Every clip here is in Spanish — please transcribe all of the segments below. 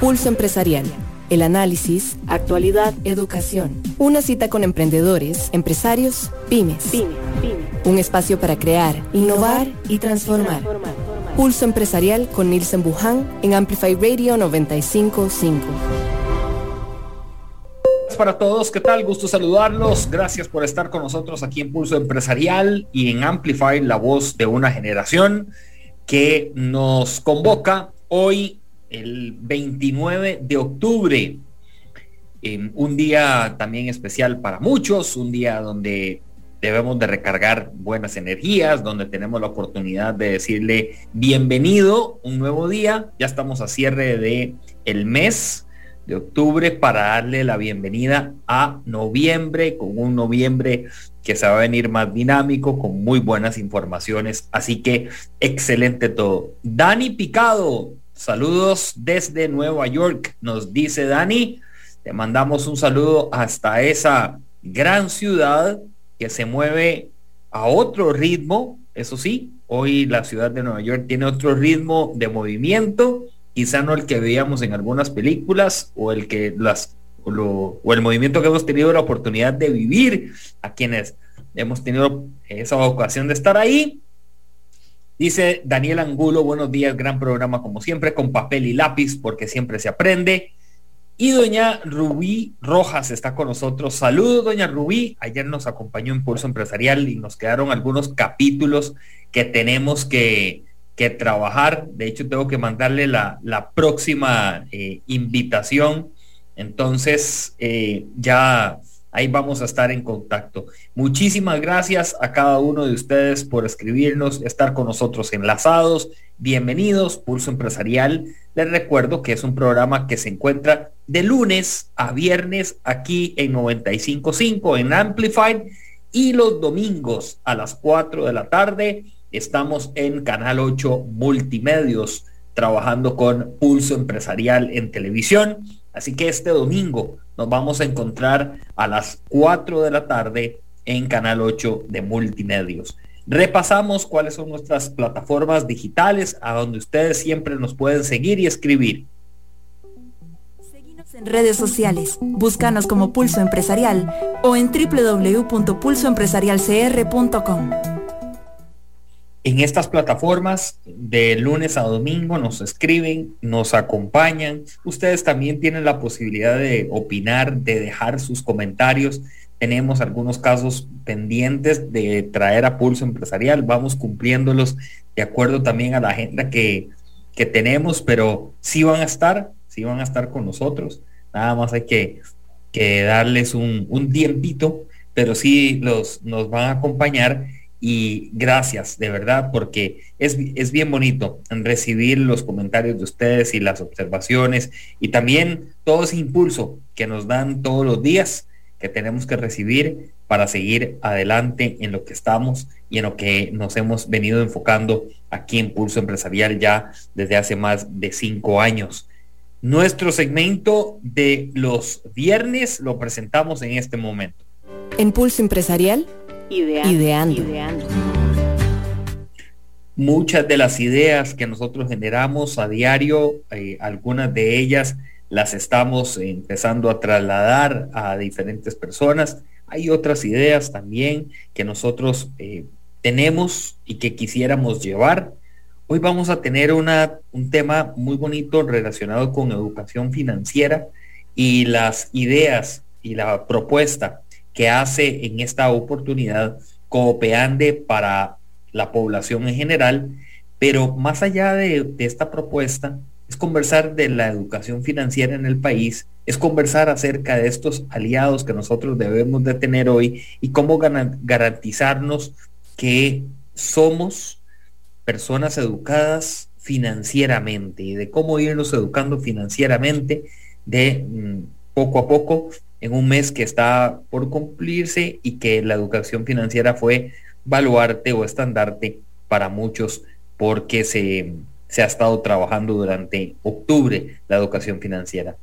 Pulso Empresarial. El análisis, actualidad, educación. Una cita con emprendedores, empresarios, pymes. Un espacio para crear, innovar y transformar. Pulso Empresarial con Nielsen Buján en Amplify Radio 955 para todos, ¿qué tal? Gusto saludarlos. Gracias por estar con nosotros aquí en Pulso Empresarial y en Amplify, la voz de una generación que nos convoca hoy, el 29 de octubre. un día también especial para muchos, un día donde debemos de recargar buenas energías, donde tenemos la oportunidad de decirle bienvenido, un nuevo día. Ya estamos a cierre de el mes de octubre para darle la bienvenida a noviembre, con un noviembre que se va a venir más dinámico, con muy buenas informaciones. Así que excelente todo. Dani Picado, saludos desde Nueva York, nos dice Dani. Te mandamos un saludo hasta esa gran ciudad que se mueve a otro ritmo, eso sí, hoy la ciudad de Nueva York tiene otro ritmo de movimiento quizá no el que veíamos en algunas películas o el que las o, el movimiento que hemos tenido la oportunidad de vivir a quienes hemos tenido esa ocasión de estar ahí. Dice Daniel Angulo, buenos días, gran programa como siempre, con papel y lápiz, porque siempre se aprende. Y doña Rubí Rojas está con nosotros. Saludos, doña Rubí. Ayer nos acompañó en Pulso Empresarial y nos quedaron algunos capítulos que tenemos que, que trabajar. De hecho, tengo que mandarle la, próxima eh, invitación. Entonces, eh, ya ahí vamos a estar en contacto. Muchísimas gracias a cada uno de ustedes por escribirnos, estar con nosotros enlazados. Bienvenidos, Pulso Empresarial. Les recuerdo que es un programa que se encuentra de lunes a viernes aquí en 95.5 en Amplified y los domingos a las 4 de la tarde Estamos en Canal 8 Multimedios, trabajando con Pulso Empresarial en televisión. Así que este domingo nos vamos a encontrar a las 4 de la tarde en Canal 8 de Multimedios. Repasamos cuáles son nuestras plataformas digitales a donde ustedes siempre nos pueden seguir y escribir. Seguimos en redes sociales, búscanos como Pulso Empresarial o en www.pulsoempresarialcr.com. En estas plataformas de lunes a domingo nos escriben, nos acompañan. Ustedes también tienen la posibilidad de opinar, de dejar sus comentarios. Tenemos algunos casos pendientes de traer a Pulso Empresarial. Vamos cumpliéndolos de acuerdo también a la agenda que, tenemos, pero sí van a estar, sí van a estar con nosotros. Nada más hay que, que darles un, un tiempito, pero sí los, nos van a acompañar y gracias de verdad porque es, es, bien bonito recibir los comentarios de ustedes y las observaciones y también todo ese impulso que nos dan todos los días que tenemos que recibir para seguir adelante en lo que estamos y en lo que nos hemos venido enfocando aquí en Pulso Empresarial ya desde hace más de cinco años. Nuestro segmento de los viernes lo presentamos en este momento. En Pulso Empresarial Ideando. Muchas de las ideas que nosotros generamos a diario, eh, algunas de ellas las estamos empezando a trasladar a diferentes personas. Hay otras ideas también que nosotros eh, tenemos y que quisiéramos llevar. Hoy vamos a tener una, un tema muy bonito relacionado con educación financiera y las ideas y la propuesta que hace en esta oportunidad Coopeande para la población en general, pero más allá de, esta propuesta, es conversar de la educación financiera en el país, es conversar acerca de estos aliados que nosotros debemos de tener hoy y cómo garantizarnos que somos personas educadas financieramente y de cómo irnos educando financieramente de mm, poco a poco en un mes que está por cumplirse y que la educación financiera fue baluarte o estandarte para muchos porque se, se ha estado trabajando durante octubre la educación financiera.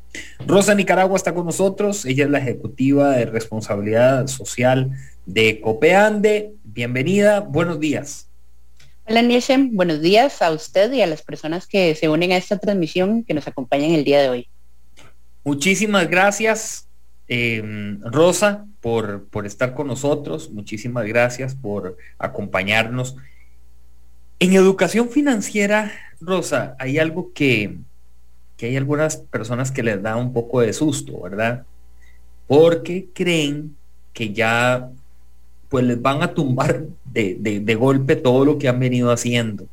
Rosa Nicaragua está con nosotros, ella es la ejecutiva de responsabilidad social de Copeande. Bienvenida, buenos días. Hola Nielsen, buenos días a usted y a las personas que se unen a esta transmisión que nos acompañan el día de hoy. Muchísimas gracias, em, Rosa, por, por estar con nosotros. Muchísimas gracias por acompañarnos. En educación financiera, Rosa, hay algo que, que hay algunas personas que les da un poco de susto, ¿verdad? Porque creen que ya pues les van a tumbar de, golpe todo lo que han venido haciendo.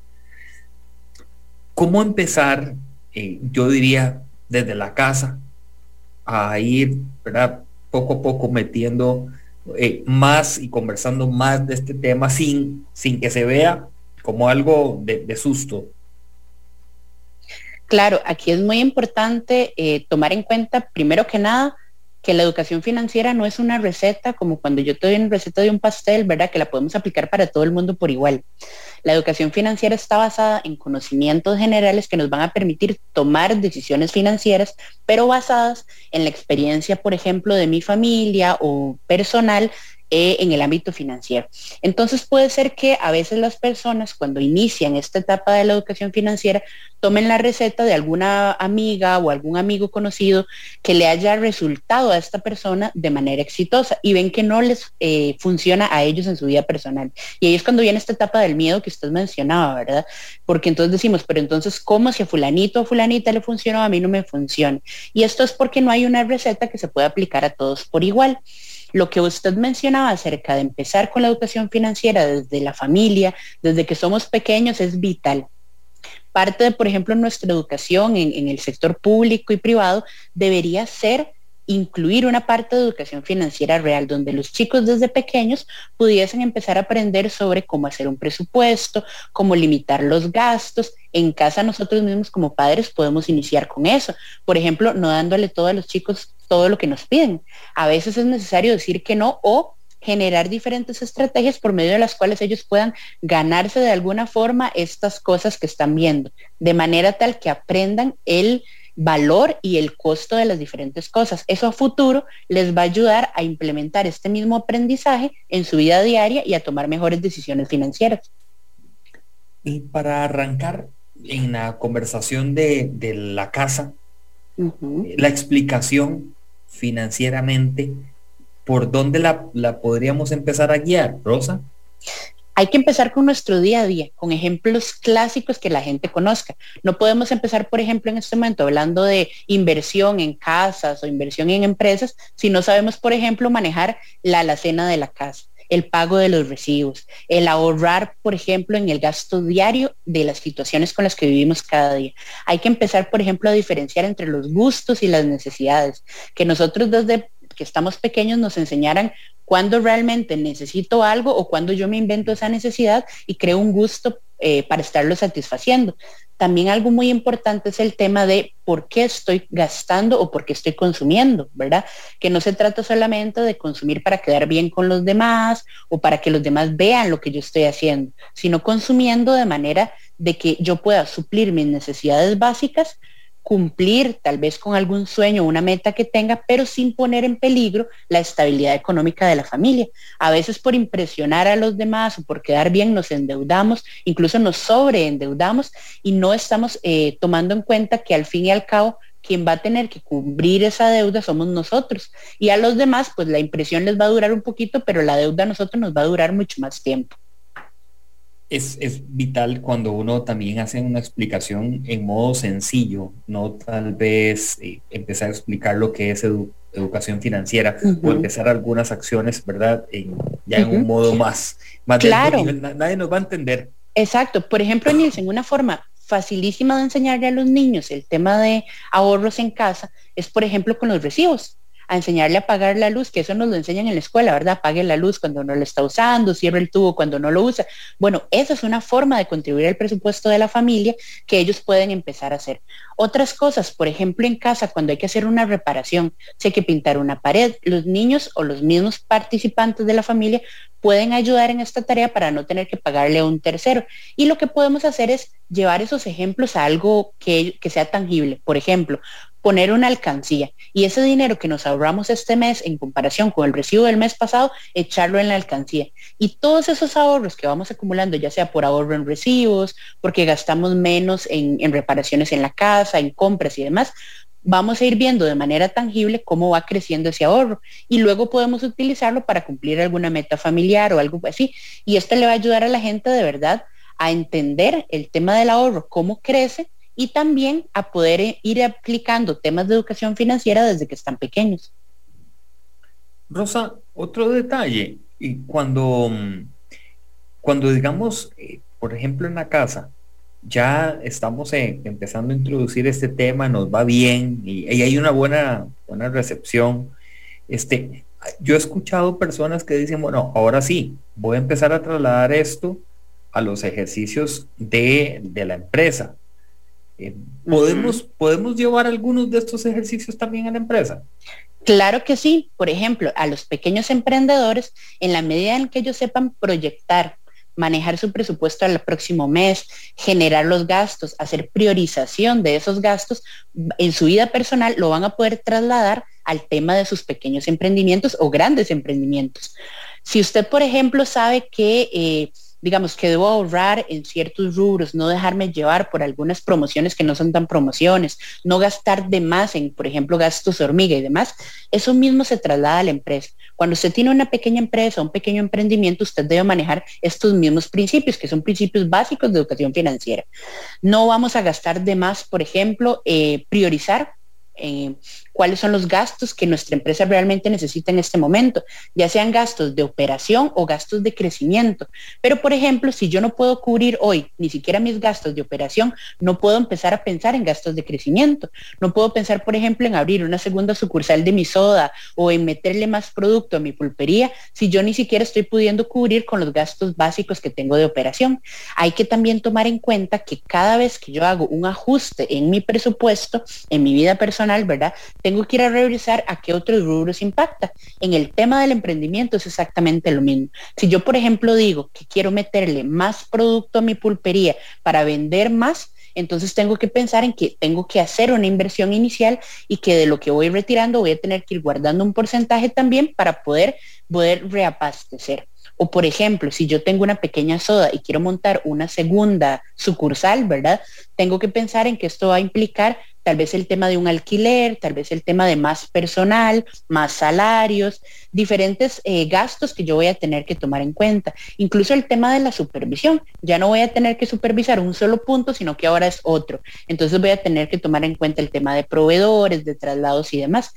¿Cómo empezar, eh, yo diría, desde la casa a ir, ¿verdad? Poco a poco metiendo eh, más y conversando más de este tema sin, sin que se vea como algo de, susto? Claro, aquí es muy importante eh, tomar en cuenta, primero que nada, que la educación financiera no es una receta como cuando yo te doy una receta de un pastel, ¿verdad? Que la podemos aplicar para todo el mundo por igual. La educación financiera está basada en conocimientos generales que nos van a permitir tomar decisiones financieras, pero basadas en la experiencia, por ejemplo, de mi familia o personal eh, en el ámbito financiero. Entonces puede ser que a veces las personas cuando inician esta etapa de la educación financiera tomen la receta de alguna amiga o algún amigo conocido que le haya resultado a esta persona de manera exitosa y ven que no les eh, funciona a ellos en su vida personal. Y ahí es cuando viene esta etapa del miedo que usted mencionaba, ¿verdad? Porque entonces decimos, pero entonces, ¿cómo si a fulanito o fulanita le funcionó, a mí no me funciona? Y esto es porque no hay una receta que se pueda aplicar a todos por igual. Lo que usted mencionaba acerca de empezar con la educación financiera desde la familia, desde que somos pequeños, es vital. Parte de, por ejemplo, nuestra educación en, en el sector público y privado debería ser incluir una parte de educación financiera real, donde los chicos desde pequeños pudiesen empezar a aprender sobre cómo hacer un presupuesto, cómo limitar los gastos. En casa nosotros mismos como padres podemos iniciar con eso. Por ejemplo, no dándole todo a los chicos todo lo que nos piden. A veces es necesario decir que no o generar diferentes estrategias por medio de las cuales ellos puedan ganarse de alguna forma estas cosas que están viendo, de manera tal que aprendan el valor y el costo de las diferentes cosas. Eso a futuro les va a ayudar a implementar este mismo aprendizaje en su vida diaria y a tomar mejores decisiones financieras. Y para arrancar en la conversación de, la casa, la explicación financieramente, ¿por dónde la, la podríamos empezar a guiar, Rosa? hay que empezar con nuestro día a día, con ejemplos clásicos que la gente conozca. No podemos empezar, por ejemplo, en este momento hablando de inversión en casas o inversión en empresas si no sabemos, por ejemplo, manejar la alacena de la casa el pago de los recibos, el ahorrar, por ejemplo, en el gasto diario de las situaciones con las que vivimos cada día. Hay que empezar, por ejemplo, a diferenciar entre los gustos y las necesidades, que nosotros desde que estamos pequeños nos enseñaran cuando realmente necesito algo o cuando yo me invento esa necesidad y creo un gusto eh, para estarlo satisfaciendo. También algo muy importante es el tema de por qué estoy gastando o por qué estoy consumiendo, ¿verdad? Que no se trata solamente de consumir para quedar bien con los demás o para que los demás vean lo que yo estoy haciendo, sino consumiendo de manera de que yo pueda suplir mis necesidades básicas cumplir tal vez con algún sueño una meta que tenga, pero sin poner en peligro la estabilidad económica de la familia. A veces por impresionar a los demás o por quedar bien nos endeudamos, incluso nos sobreendeudamos y no estamos eh, tomando en cuenta que al fin y al cabo quien va a tener que cubrir esa deuda somos nosotros. Y a los demás, pues la impresión les va a durar un poquito, pero la deuda a nosotros nos va a durar mucho más tiempo es, vital cuando uno también hace una explicación en modo sencillo, no tal vez eh, empezar a explicar lo que es educación financiera o empezar algunas acciones, ¿verdad? ya en un modo más, más claro. nadie nos va a entender. Exacto. Por ejemplo, Nielsen, una forma facilísima de enseñarle a los niños el tema de ahorros en casa es, por ejemplo, con los recibos a enseñarle a apagar la luz, que eso nos lo enseñan en la escuela, ¿verdad? Apague la luz cuando no lo está usando, cierre el tubo cuando no lo usa. Bueno, esa es una forma de contribuir al presupuesto de la familia que ellos pueden empezar a hacer. Otras cosas, por ejemplo, en casa, cuando hay que hacer una reparación, si hay que pintar una pared, los niños o los mismos participantes de la familia pueden ayudar en esta tarea para no tener que pagarle a un tercero. Y lo que podemos hacer es llevar esos ejemplos a algo que, que sea tangible. Por ejemplo, poner una alcancía y ese dinero que nos ahorramos este mes en comparación con el recibo del mes pasado, echarlo en la alcancía. Y todos esos ahorros que vamos acumulando, ya sea por ahorro en recibos, porque gastamos menos en, en reparaciones en la casa, en compras y demás, vamos a ir viendo de manera tangible cómo va creciendo ese ahorro y luego podemos utilizarlo para cumplir alguna meta familiar o algo así. Y esto le va a ayudar a la gente de verdad a entender el tema del ahorro, cómo crece y también a poder ir aplicando temas de educación financiera desde que están pequeños. Rosa, otro detalle, y cuando, cuando digamos, eh, por ejemplo, en la casa, ya estamos eh, empezando a introducir este tema, nos va bien y, hay una buena, buena recepción. Este, yo he escuchado personas que dicen, bueno, ahora sí, voy a empezar a trasladar esto a los ejercicios de, de la empresa. Eh, ¿podemos, ¿Podemos llevar algunos de estos ejercicios también a la empresa? Claro que sí. Por ejemplo, a los pequeños emprendedores, en la medida en que ellos sepan proyectar manejar su presupuesto al próximo mes, generar los gastos, hacer priorización de esos gastos en su vida personal, lo van a poder trasladar al tema de sus pequeños emprendimientos o grandes emprendimientos. Si usted, por ejemplo, sabe que eh, digamos, que debo ahorrar en ciertos rubros, no dejarme llevar por algunas promociones que no son tan promociones, no gastar de más en, por ejemplo, gastos hormiga y demás, eso mismo se traslada a la empresa. Cuando usted tiene una pequeña empresa, un pequeño emprendimiento, usted debe manejar estos mismos principios, que son principios básicos de educación financiera. No vamos a gastar de más, por ejemplo, eh, priorizar eh, cuáles son los gastos que nuestra empresa realmente necesita en este momento, ya sean gastos de operación o gastos de crecimiento. Pero, por ejemplo, si yo no puedo cubrir hoy ni siquiera mis gastos de operación, no puedo empezar a pensar en gastos de crecimiento. No puedo pensar, por ejemplo, en abrir una segunda sucursal de mi soda o en meterle más producto a mi pulpería si yo ni siquiera estoy pudiendo cubrir con los gastos básicos que tengo de operación. Hay que también tomar en cuenta que cada vez que yo hago un ajuste en mi presupuesto, en mi vida personal, ¿verdad? Tengo que ir a revisar a qué otros rubros impacta. En el tema del emprendimiento es exactamente lo mismo. Si yo, por ejemplo, digo que quiero meterle más producto a mi pulpería para vender más, entonces tengo que pensar en que tengo que hacer una inversión inicial y que de lo que voy retirando voy a tener que ir guardando un porcentaje también para poder, poder reabastecer. O por ejemplo, si yo tengo una pequeña soda y quiero montar una segunda sucursal, ¿verdad? Tengo que pensar en que esto va a implicar tal vez el tema de un alquiler, tal vez el tema de más personal, más salarios, diferentes eh, gastos que yo voy a tener que tomar en cuenta. Incluso el tema de la supervisión. Ya no voy a tener que supervisar un solo punto, sino que ahora es otro. Entonces voy a tener que tomar en cuenta el tema de proveedores, de traslados y demás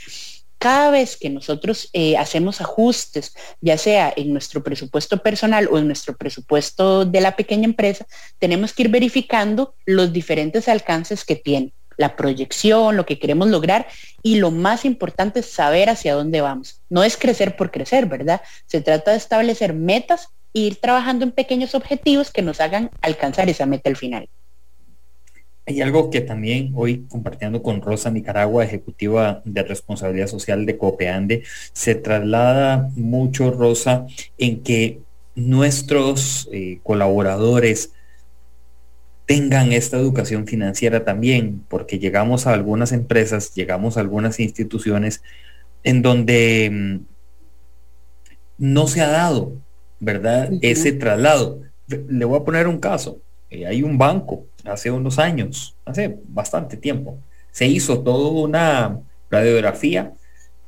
cada vez que nosotros eh, hacemos ajustes, ya sea en nuestro presupuesto personal o en nuestro presupuesto de la pequeña empresa, tenemos que ir verificando los diferentes alcances que tiene la proyección, lo que queremos lograr y lo más importante es saber hacia dónde vamos. No es crecer por crecer, ¿verdad? Se trata de establecer metas e ir trabajando en pequeños objetivos que nos hagan alcanzar esa meta al final. Hay algo que también hoy compartiendo con Rosa Nicaragua, ejecutiva de responsabilidad social de Copeande, se traslada mucho, Rosa, en que nuestros eh, colaboradores tengan esta educación financiera también, porque llegamos a algunas empresas, llegamos a algunas instituciones en donde mm, no se ha dado, ¿verdad? Ese traslado. Le voy a poner un caso. Eh, hay un banco hace unos años, hace bastante tiempo, se hizo toda una radiografía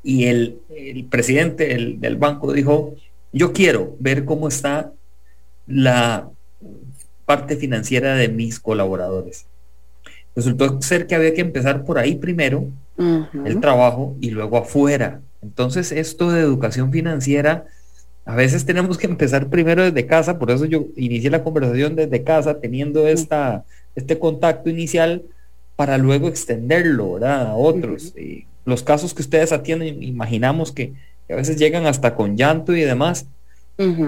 y el, presidente del banco dijo, yo quiero ver cómo está la parte financiera de mis colaboradores. Resultó ser que había que empezar por ahí primero, el trabajo, y luego afuera. Entonces, esto de educación financiera, a veces tenemos que empezar primero desde casa, por eso yo inicié la conversación desde casa, teniendo esta, este contacto inicial, para luego extenderlo a otros. y los casos que ustedes atienden, imaginamos que a veces llegan hasta con llanto y demás,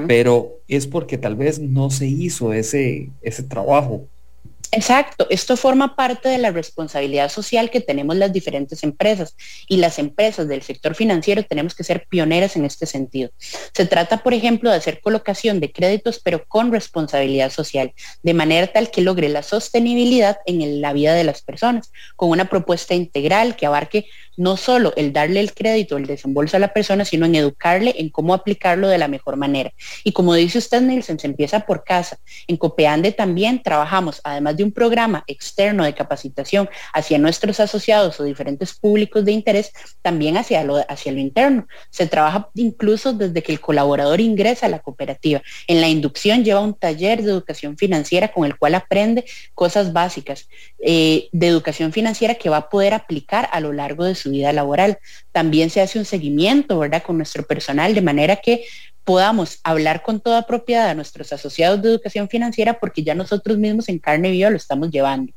pero es porque tal vez no se hizo ese, ese trabajo. Exacto, esto forma parte de la responsabilidad social que tenemos las diferentes empresas y las empresas del sector financiero tenemos que ser pioneras en este sentido. Se trata, por ejemplo, de hacer colocación de créditos pero con responsabilidad social, de manera tal que logre la sostenibilidad en la vida de las personas, con una propuesta integral que abarque no solo el darle el crédito, el desembolso a la persona, sino en educarle en cómo aplicarlo de la mejor manera. Y como dice usted, Nelson, se empieza por casa. En Copeande también trabajamos, además de un programa externo de capacitación hacia nuestros asociados o diferentes públicos de interés, también hacia lo, hacia lo interno. Se trabaja incluso desde que el colaborador ingresa a la cooperativa. En la inducción lleva un taller de educación financiera con el cual aprende cosas básicas eh, de educación financiera que va a poder aplicar a lo largo de su vida laboral. También se hace un seguimiento, ¿verdad?, con nuestro personal, de manera que podamos hablar con toda propiedad a nuestros asociados de educación financiera porque ya nosotros mismos en carne viva lo estamos llevando.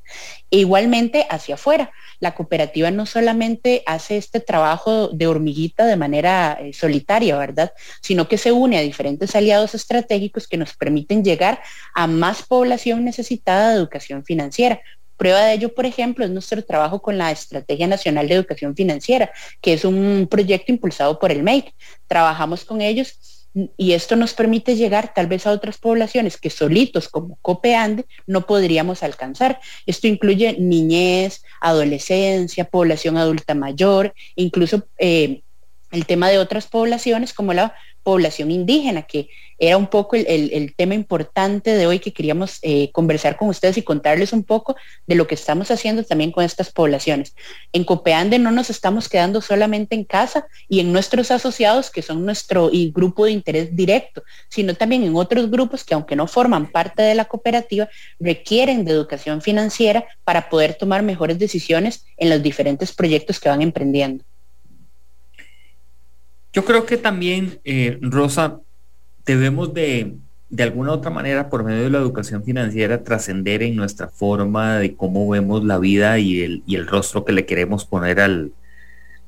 E igualmente hacia afuera, la cooperativa no solamente hace este trabajo de hormiguita de manera eh, solitaria, ¿verdad? Sino que se une a diferentes aliados estratégicos que nos permiten llegar a más población necesitada de educación financiera. Prueba de ello, por ejemplo, es nuestro trabajo con la Estrategia Nacional de Educación Financiera, que es un proyecto impulsado por el MEIC. Trabajamos con ellos y esto nos permite llegar tal vez a otras poblaciones que solitos como Copeande no podríamos alcanzar. Esto incluye niñez, adolescencia, población adulta mayor, incluso eh, el tema de otras poblaciones como la población indígena, que era un poco el, tema importante de hoy que queríamos eh, conversar con ustedes y contarles un poco de lo que estamos haciendo también con estas poblaciones. En Copeande no nos estamos quedando solamente en casa y en nuestros asociados, que son nuestro grupo de interés directo, sino también en otros grupos que aunque no forman parte de la cooperativa, requieren de educación financiera para poder tomar mejores decisiones en los diferentes proyectos que van emprendiendo. Yo creo que también, eh, Rosa, debemos de, de alguna u otra manera, por medio de la educación financiera, trascender en nuestra forma de cómo vemos la vida y el, y el rostro que le queremos poner al,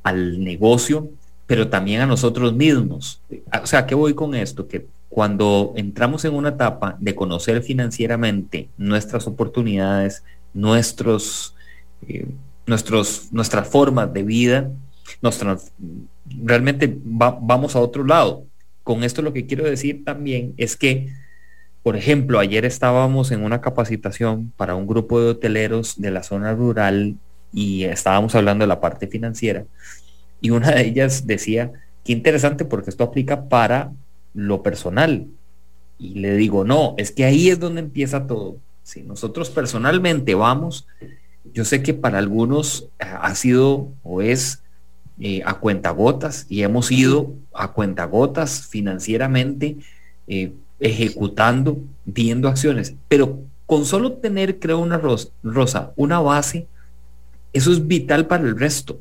al negocio, pero también a nosotros mismos. O sea, ¿qué voy con esto? Que cuando entramos en una etapa de conocer financieramente nuestras oportunidades, nuestros, eh, nuestros, nuestras formas de vida, nos realmente vamos a otro lado. Con esto lo que quiero decir también es que, por ejemplo, ayer estábamos en una capacitación para un grupo de hoteleros de la zona rural y estábamos hablando de la parte financiera y una de ellas decía, qué interesante porque esto aplica para lo personal. Y le digo, no, es que ahí es donde empieza todo. Si nosotros personalmente vamos, yo sé que para algunos ha sido o es eh, a cuentagotas y hemos ido a cuentagotas financieramente eh, ejecutando, viendo acciones, pero con solo tener, creo, una rosa, una base, eso es vital para el resto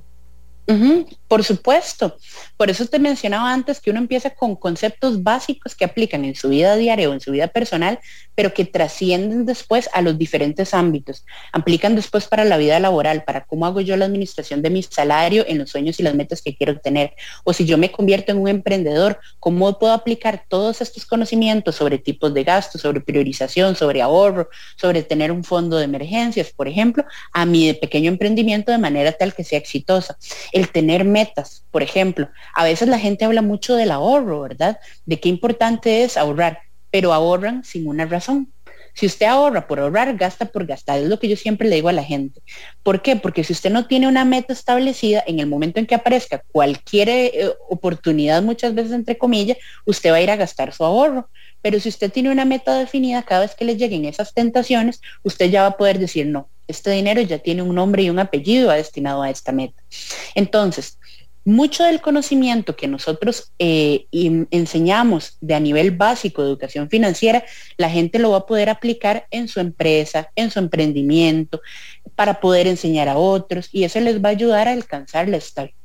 por supuesto. Por eso te mencionaba antes que uno empieza con conceptos básicos que aplican en su vida diaria o en su vida personal, pero que trascienden después a los diferentes ámbitos. Aplican después para la vida laboral, para cómo hago yo la administración de mi salario en los sueños y las metas que quiero tener. O si yo me convierto en un emprendedor, cómo puedo aplicar todos estos conocimientos sobre tipos de gastos, sobre priorización, sobre ahorro, sobre tener un fondo de emergencias, por ejemplo, a mi pequeño emprendimiento de manera tal que sea exitosa el tener metas, por ejemplo. A veces la gente habla mucho del ahorro, ¿verdad? De qué importante es ahorrar, pero ahorran sin una razón. Si usted ahorra por ahorrar, gasta por gastar. Es lo que yo siempre le digo a la gente. ¿Por qué? Porque si usted no tiene una meta establecida, en el momento en que aparezca cualquier eh, oportunidad, muchas veces entre comillas, usted va a ir a gastar su ahorro. Pero si usted tiene una meta definida, cada vez que le lleguen esas tentaciones, usted ya va a poder decir, no, este dinero ya tiene un nombre y un apellido destinado a esta meta. Entonces, mucho del conocimiento que nosotros eh, enseñamos de a nivel básico de educación financiera, la gente lo va a poder aplicar en su empresa, en su emprendimiento, para poder enseñar a otros y eso les va a ayudar a alcanzar la, estabilidad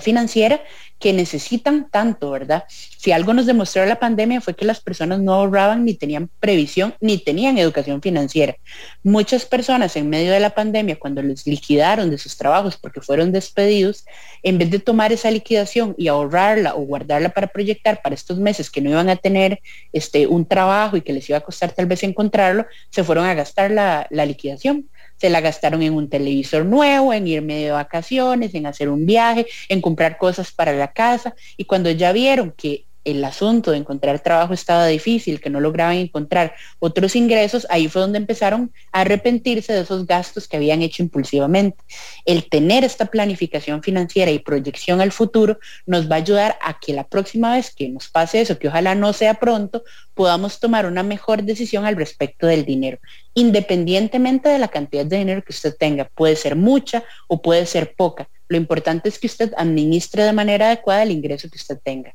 financiera que necesitan tanto, ¿verdad? Si algo nos demostró la pandemia fue que las personas no ahorraban ni tenían previsión ni tenían educación financiera. Muchas personas en medio de la pandemia, cuando les liquidaron de sus trabajos porque fueron despedidos, en vez de tomar esa liquidación y ahorrarla o guardarla para proyectar para estos meses que no iban a tener este, un trabajo y que les iba a costar tal vez encontrarlo, se fueron a gastar la liquidación se la gastaron en un televisor nuevo, en irme de vacaciones, en hacer un viaje, en comprar cosas para la casa. Y cuando ya vieron que el asunto de encontrar trabajo estaba difícil, que no lograban encontrar otros ingresos, ahí fue donde empezaron a arrepentirse de esos gastos que habían hecho impulsivamente. El tener esta planificación financiera y proyección al futuro nos va a ayudar a que la próxima vez que nos pase eso, que ojalá no sea pronto, podamos tomar una mejor decisión al respecto del dinero, independientemente de la cantidad de dinero que usted tenga. Puede ser mucha o puede ser poca. Lo importante es que usted administre de manera adecuada el ingreso que usted tenga.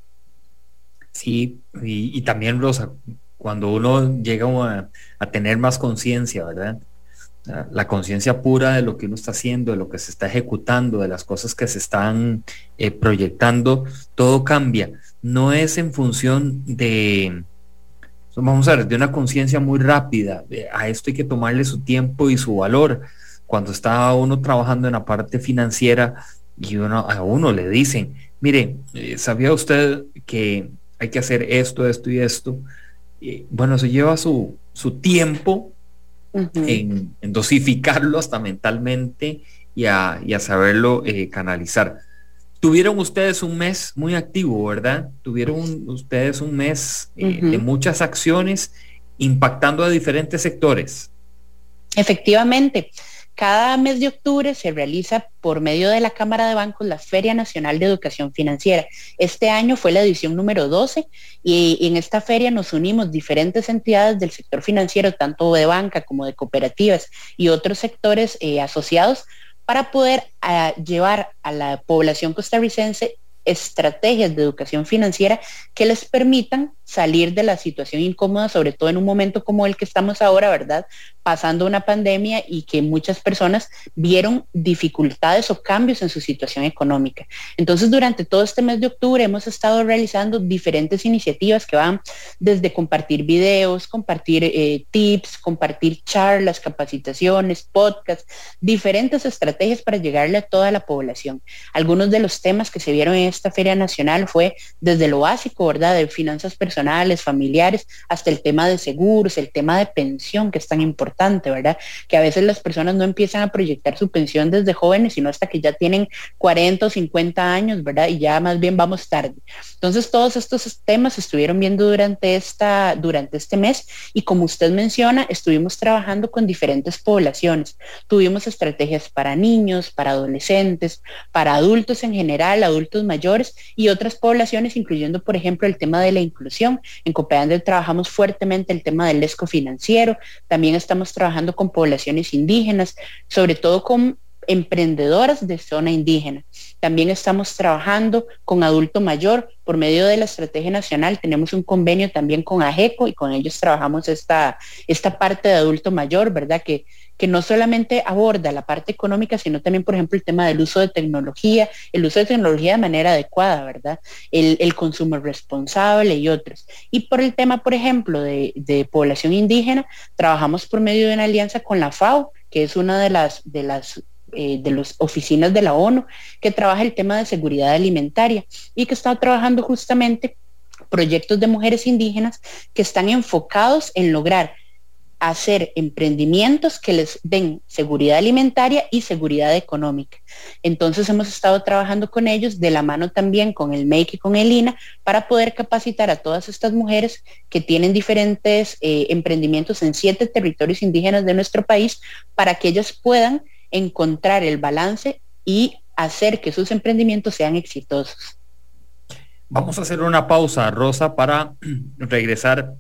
Sí, y, también, Rosa, cuando uno llega a, tener más conciencia, ¿verdad? La, conciencia pura de lo que uno está haciendo, de lo que se está ejecutando, de las cosas que se están eh, proyectando, todo cambia. No es en función de, vamos a ver, de una conciencia muy rápida. A esto hay que tomarle su tiempo y su valor. Cuando está uno trabajando en la parte financiera y uno, a uno le dicen, mire, eh, ¿sabía usted que hay que hacer esto, esto y esto. Y, bueno, se lleva su, su tiempo en, dosificarlo hasta mentalmente y a, saberlo eh, canalizar. Tuvieron ustedes un mes muy activo, ¿verdad? Tuvieron ustedes un mes eh, de muchas acciones impactando a diferentes sectores. Efectivamente. Cada mes de octubre se realiza por medio de la Cámara de Bancos la Feria Nacional de Educación Financiera. Este año fue la edición número 12 y en esta feria nos unimos diferentes entidades del sector financiero, tanto de banca como de cooperativas y otros sectores eh, asociados para poder ah, llevar a la población costarricense estrategias de educación financiera que les permitan salir de la situación incómoda, sobre todo en un momento como el que estamos ahora, ¿verdad? Pasando una pandemia y que muchas personas vieron dificultades o cambios en su situación económica. Entonces, durante todo este mes de octubre hemos estado realizando diferentes iniciativas que van desde compartir videos, compartir eh, tips, compartir charlas, capacitaciones, podcasts, diferentes estrategias para llegarle a toda la población. Algunos de los temas que se vieron en esta Feria Nacional fue desde lo básico, ¿verdad? De finanzas personales familiares, hasta el tema de seguros, el tema de pensión, que es tan importante, ¿verdad? Que a veces las personas no empiezan a proyectar su pensión desde jóvenes, sino hasta que ya tienen 40 o 50 años, ¿verdad? Y ya más bien vamos tarde. Entonces, todos estos temas se estuvieron viendo durante, esta, durante este mes y como usted menciona, estuvimos trabajando con diferentes poblaciones. Tuvimos estrategias para niños, para adolescentes, para adultos en general, adultos mayores y otras poblaciones, incluyendo, por ejemplo, el tema de la inclusión en Copeandel trabajamos fuertemente el tema del esco financiero, también estamos trabajando con poblaciones indígenas, sobre todo con emprendedoras de zona indígena. También estamos trabajando con adulto mayor por medio de la estrategia nacional. Tenemos un convenio también con AGECO y con ellos trabajamos esta, esta parte de adulto mayor, ¿verdad? Que que no solamente aborda la parte económica, sino también, por ejemplo, el tema del uso de tecnología, el uso de tecnología de manera adecuada, ¿verdad? El, consumo responsable y otros. Y por el tema, por ejemplo, de, población indígena, trabajamos por medio de una alianza con la FAO, que es una de las, de las eh, de las oficinas de la ONU que trabaja el tema de seguridad alimentaria y que está trabajando justamente proyectos de mujeres indígenas que están enfocados en lograr hacer emprendimientos que les den seguridad alimentaria y seguridad económica. Entonces hemos estado trabajando con ellos de la mano también con el MEIC y con el INA para poder capacitar a todas estas mujeres que tienen diferentes eh, emprendimientos en siete territorios indígenas de nuestro país para que ellas puedan encontrar el balance y hacer que sus emprendimientos sean exitosos. Vamos a hacer una pausa, Rosa, para regresar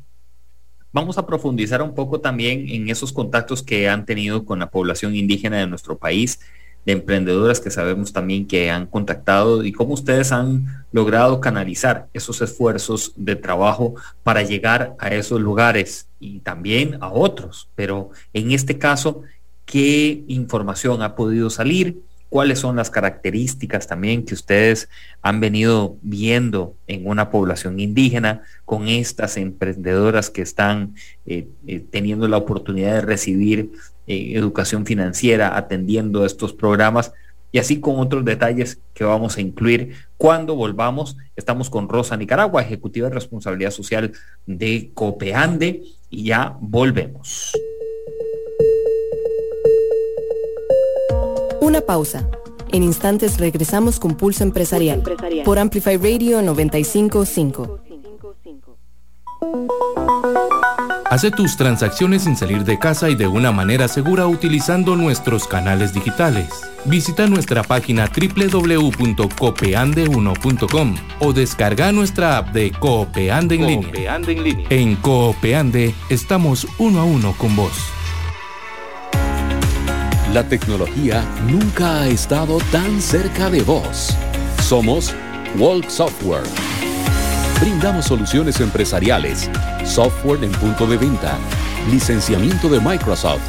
Vamos a profundizar un poco también en esos contactos que han tenido con la población indígena de nuestro país, de emprendedoras que sabemos también que han contactado y cómo ustedes han logrado canalizar esos esfuerzos de trabajo para llegar a esos lugares y también a otros. Pero en este caso, ¿qué información ha podido salir? Cuáles son las características también que ustedes han venido viendo en una población indígena con estas emprendedoras que están eh, eh, teniendo la oportunidad de recibir eh, educación financiera, atendiendo estos programas y así con otros detalles que vamos a incluir cuando volvamos. Estamos con Rosa Nicaragua, ejecutiva de responsabilidad social de Copeande y ya volvemos. Una pausa. En instantes regresamos con Pulso Empresarial, por Amplify Radio 955. Hace tus transacciones sin salir de casa y de una manera segura utilizando nuestros canales digitales. Visita nuestra página www.copeande1.com o descarga nuestra app de Coopeande en, línea. en línea. En Coopeande estamos uno a uno con vos. La tecnología nunca ha estado tan cerca de vos. Somos Walk Software. Brindamos soluciones empresariales, software en punto de venta, licenciamiento de Microsoft,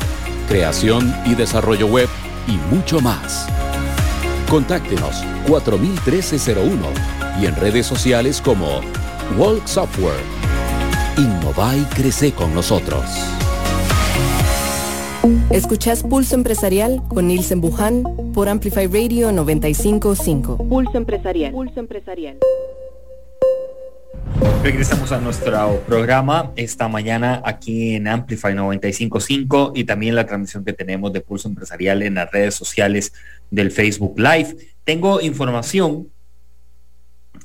creación y desarrollo web y mucho más. Contáctenos 401301 y en redes sociales como Walk Software. Innova y crece con nosotros. Escuchás Pulso Empresarial con Nielsen Buján por Amplify Radio 955. Pulso Empresarial. Pulso Empresarial. Regresamos a nuestro programa esta mañana aquí en Amplify 955 y también la transmisión que tenemos de Pulso Empresarial en las redes sociales del Facebook Live. Tengo información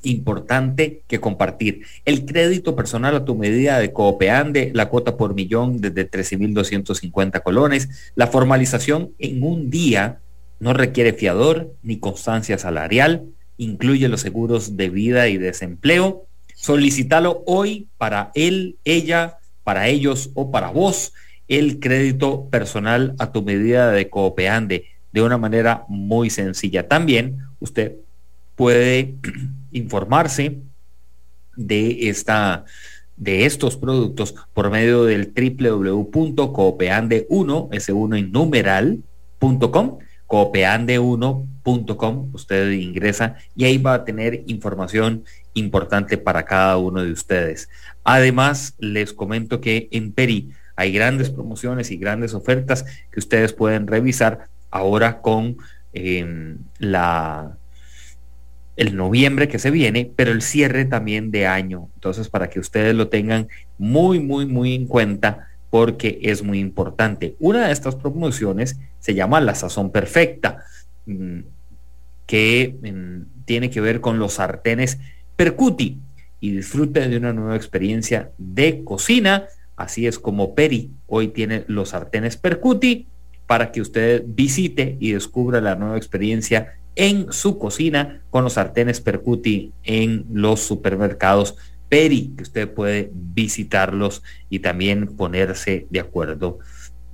importante que compartir. El crédito personal a tu medida de Coopeande, la cuota por millón desde 13.250 colones, la formalización en un día no requiere fiador ni constancia salarial, incluye los seguros de vida y desempleo. Solicítalo hoy para él, ella, para ellos o para vos el crédito personal a tu medida de Coopeande de una manera muy sencilla. También usted puede informarse de esta de estos productos por medio del www.coopeande1, s1 en numeral.com, coopeande1.com, usted ingresa y ahí va a tener información importante para cada uno de ustedes. Además, les comento que en Peri hay grandes promociones y grandes ofertas que ustedes pueden revisar ahora con em, la el noviembre que se viene, pero el cierre también de año. Entonces, para que ustedes lo tengan muy, muy, muy en cuenta, porque es muy importante. Una de estas promociones se llama La Sazón Perfecta, mm, que mm, tiene que ver con los sartenes Percuti y disfrute de una nueva experiencia de cocina. Así es como Peri hoy tiene los sartenes Percuti para que usted visite y descubra la nueva experiencia en su cocina con los sartenes Percuti en los supermercados Peri, que usted puede visitarlos y también ponerse de acuerdo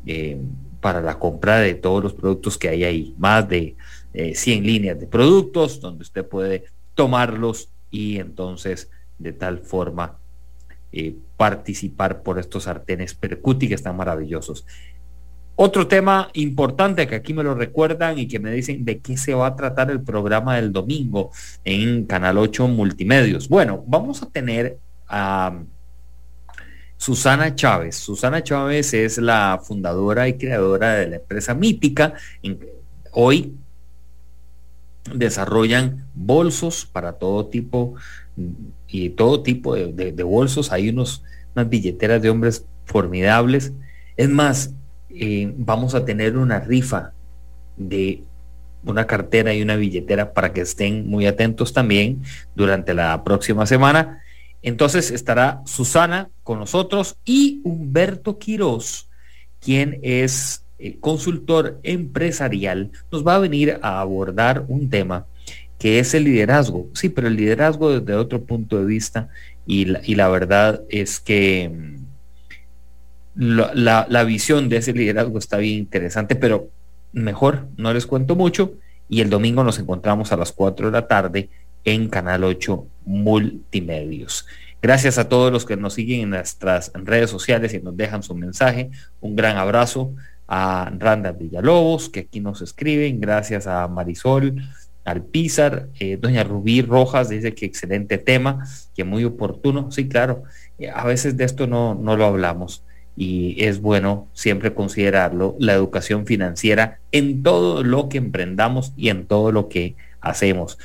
eh, para la compra de todos los productos que hay ahí. Más de 100 eh, líneas de productos donde usted puede tomarlos y entonces de tal forma eh, participar por estos sartenes Percuti que están maravillosos. Otro tema importante que aquí me lo recuerdan y que me dicen de qué se va a tratar el programa del domingo en Canal 8 Multimedios. Bueno, vamos a tener a Susana Chávez. Susana Chávez es la fundadora y creadora de la empresa Mítica. Hoy desarrollan bolsos para todo tipo y todo tipo de, bolsos. Hay unos, unas billeteras de hombres formidables. Es más, eh, vamos a tener una rifa de una cartera y una billetera para que estén muy atentos también durante la próxima semana. Entonces estará Susana con nosotros y Humberto Quiroz, quien es consultor empresarial, nos va a venir a abordar un tema que es el liderazgo. Sí, pero el liderazgo desde otro punto de vista y la verdad es que mm, la, visión de ese liderazgo está bien interesante, pero mejor no les cuento mucho. Y el domingo nos encontramos a las 4 de la tarde en Canal 8 Multimedios. Gracias a todos los que nos siguen en nuestras redes sociales y nos dejan su mensaje. Un gran abrazo a Randa Villalobos, que aquí nos escriben, gracias a Marisol Alpizar, eh, doña Rubí Rojas dice que excelente tema, que muy oportuno, sí, claro, eh, a veces de esto no, no lo hablamos y es bueno siempre considerarlo, la educación financiera en todo lo que emprendamos y en todo lo que hacemos.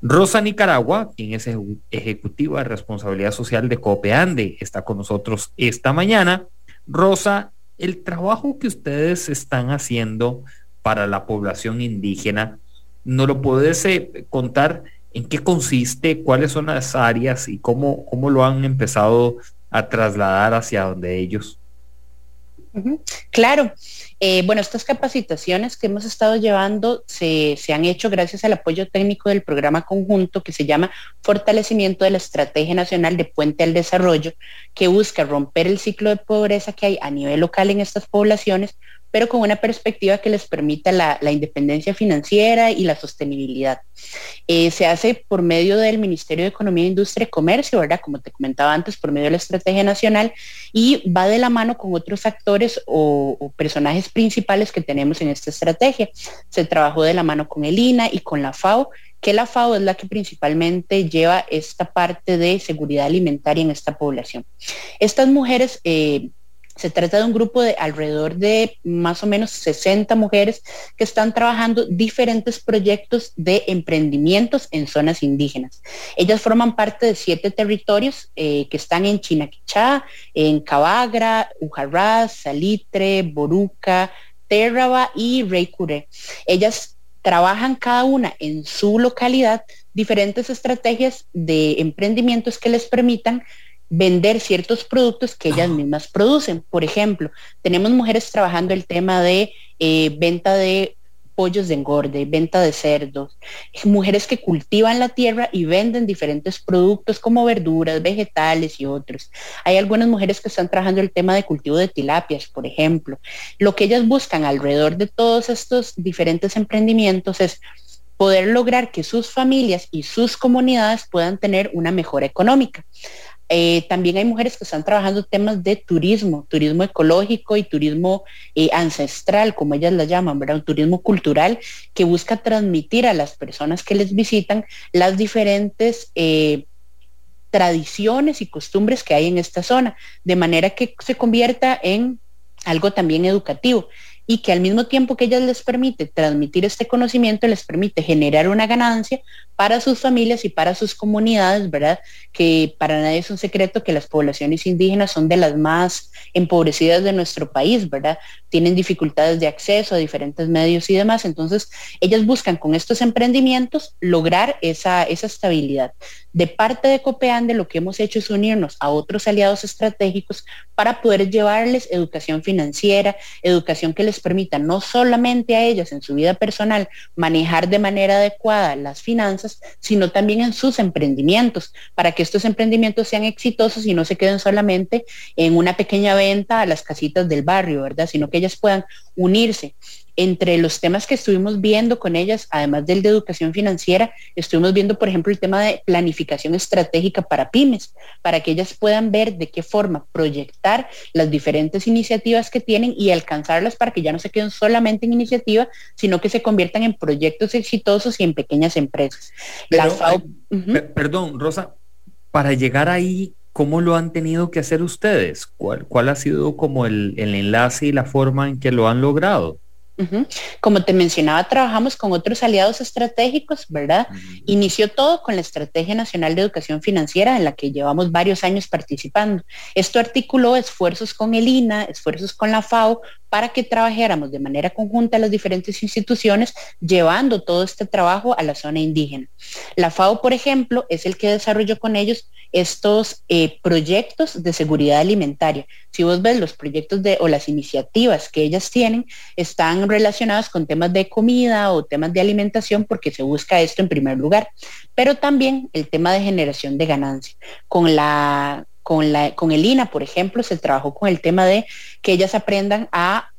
Rosa Nicaragua, quien es ejecutiva de responsabilidad social de Copeande, está con nosotros esta mañana. Rosa, el trabajo que ustedes están haciendo para la población indígena, ¿no lo puedes eh, contar en qué consiste, cuáles son las áreas y cómo, cómo lo han empezado a trasladar hacia donde ellos? Claro. Eh, bueno, estas capacitaciones que hemos estado llevando se, se, han hecho gracias al apoyo técnico del programa conjunto que se llama Fortalecimiento de la Estrategia Nacional de Puente al Desarrollo, que busca romper el ciclo de pobreza que hay a nivel local en estas poblaciones pero con una perspectiva que les permita la, independencia financiera y la sostenibilidad. Eh, se hace por medio del Ministerio de Economía, Industria y Comercio, ¿verdad? Como te comentaba antes, por medio de la Estrategia Nacional y va de la mano con otros actores o, o personajes principales que tenemos en esta estrategia. Se trabajó de la mano con el INA y con la FAO que la FAO es la que principalmente lleva esta parte de seguridad alimentaria en esta población. Estas mujeres eh, se trata de un grupo de alrededor de más o menos 60 mujeres que están trabajando diferentes proyectos de emprendimientos en zonas indígenas. Ellas forman parte de siete territorios eh, que están en Chinaquichá, en Cabagra, Ujarrás, Salitre, Boruca, Terraba y Reycuré. Ellas trabajan cada una en su localidad diferentes estrategias de emprendimientos que les permitan vender ciertos productos que ellas mismas producen. Por ejemplo, tenemos mujeres trabajando el tema de eh, venta de pollos de engorde, venta de cerdos, mujeres que cultivan la tierra y venden diferentes productos como verduras, vegetales y otros. Hay algunas mujeres que están trabajando el tema de cultivo de tilapias, por ejemplo. Lo que ellas buscan alrededor de todos estos diferentes emprendimientos es poder lograr que sus familias y sus comunidades puedan tener una mejora económica. Eh, también hay mujeres que están trabajando temas de turismo, turismo ecológico y turismo eh, ancestral, como ellas la llaman, ¿verdad? Un turismo cultural que busca transmitir a las personas que les visitan las diferentes eh, tradiciones y costumbres que hay en esta zona, de manera que se convierta en algo también educativo y que al mismo tiempo que ellas les permite transmitir este conocimiento, les permite generar una ganancia para sus familias y para sus comunidades, ¿verdad? Que para nadie es un secreto que las poblaciones indígenas son de las más empobrecidas de nuestro país, ¿verdad? Tienen dificultades de acceso a diferentes medios y demás. Entonces, ellas buscan con estos emprendimientos lograr esa, esa estabilidad. De parte de Copeande, lo que hemos hecho es unirnos a otros aliados estratégicos para poder llevarles educación financiera, educación que les permita no solamente a ellas en su vida personal manejar de manera adecuada las finanzas, sino también en sus emprendimientos, para que estos emprendimientos sean exitosos y no se queden solamente en una pequeña venta a las casitas del barrio, ¿verdad? Sino que ellas puedan unirse entre los temas que estuvimos viendo con ellas, además del de educación financiera, estuvimos viendo, por ejemplo, el tema de planificación estratégica para pymes, para que ellas puedan ver de qué forma proyectar las diferentes iniciativas que tienen y alcanzarlas para que ya no se queden solamente en iniciativa, sino que se conviertan en proyectos exitosos y en pequeñas empresas. Perdón, Rosa, para llegar ahí, ¿cómo lo han tenido que hacer ustedes? ¿Cuál, cuál ha sido como el, el enlace y la forma en que lo han logrado? Como te mencionaba, trabajamos con otros aliados estratégicos, ¿verdad? Inició todo con la Estrategia Nacional de Educación Financiera, en la que llevamos varios años participando. Esto articuló esfuerzos con el INA, esfuerzos con la FAO, para que trabajáramos de manera conjunta las diferentes instituciones, llevando todo este trabajo a la zona indígena. La FAO, por ejemplo, es el que desarrolló con ellos estos eh, proyectos de seguridad alimentaria. Si vos ves los proyectos o las iniciativas que ellas tienen, están relacionadas con temas de comida o temas de alimentación porque se busca esto en primer lugar, pero también el tema de generación de ganancia. Con la con, la, con el INA, por ejemplo, se trabajó con el tema de que ellas aprendan a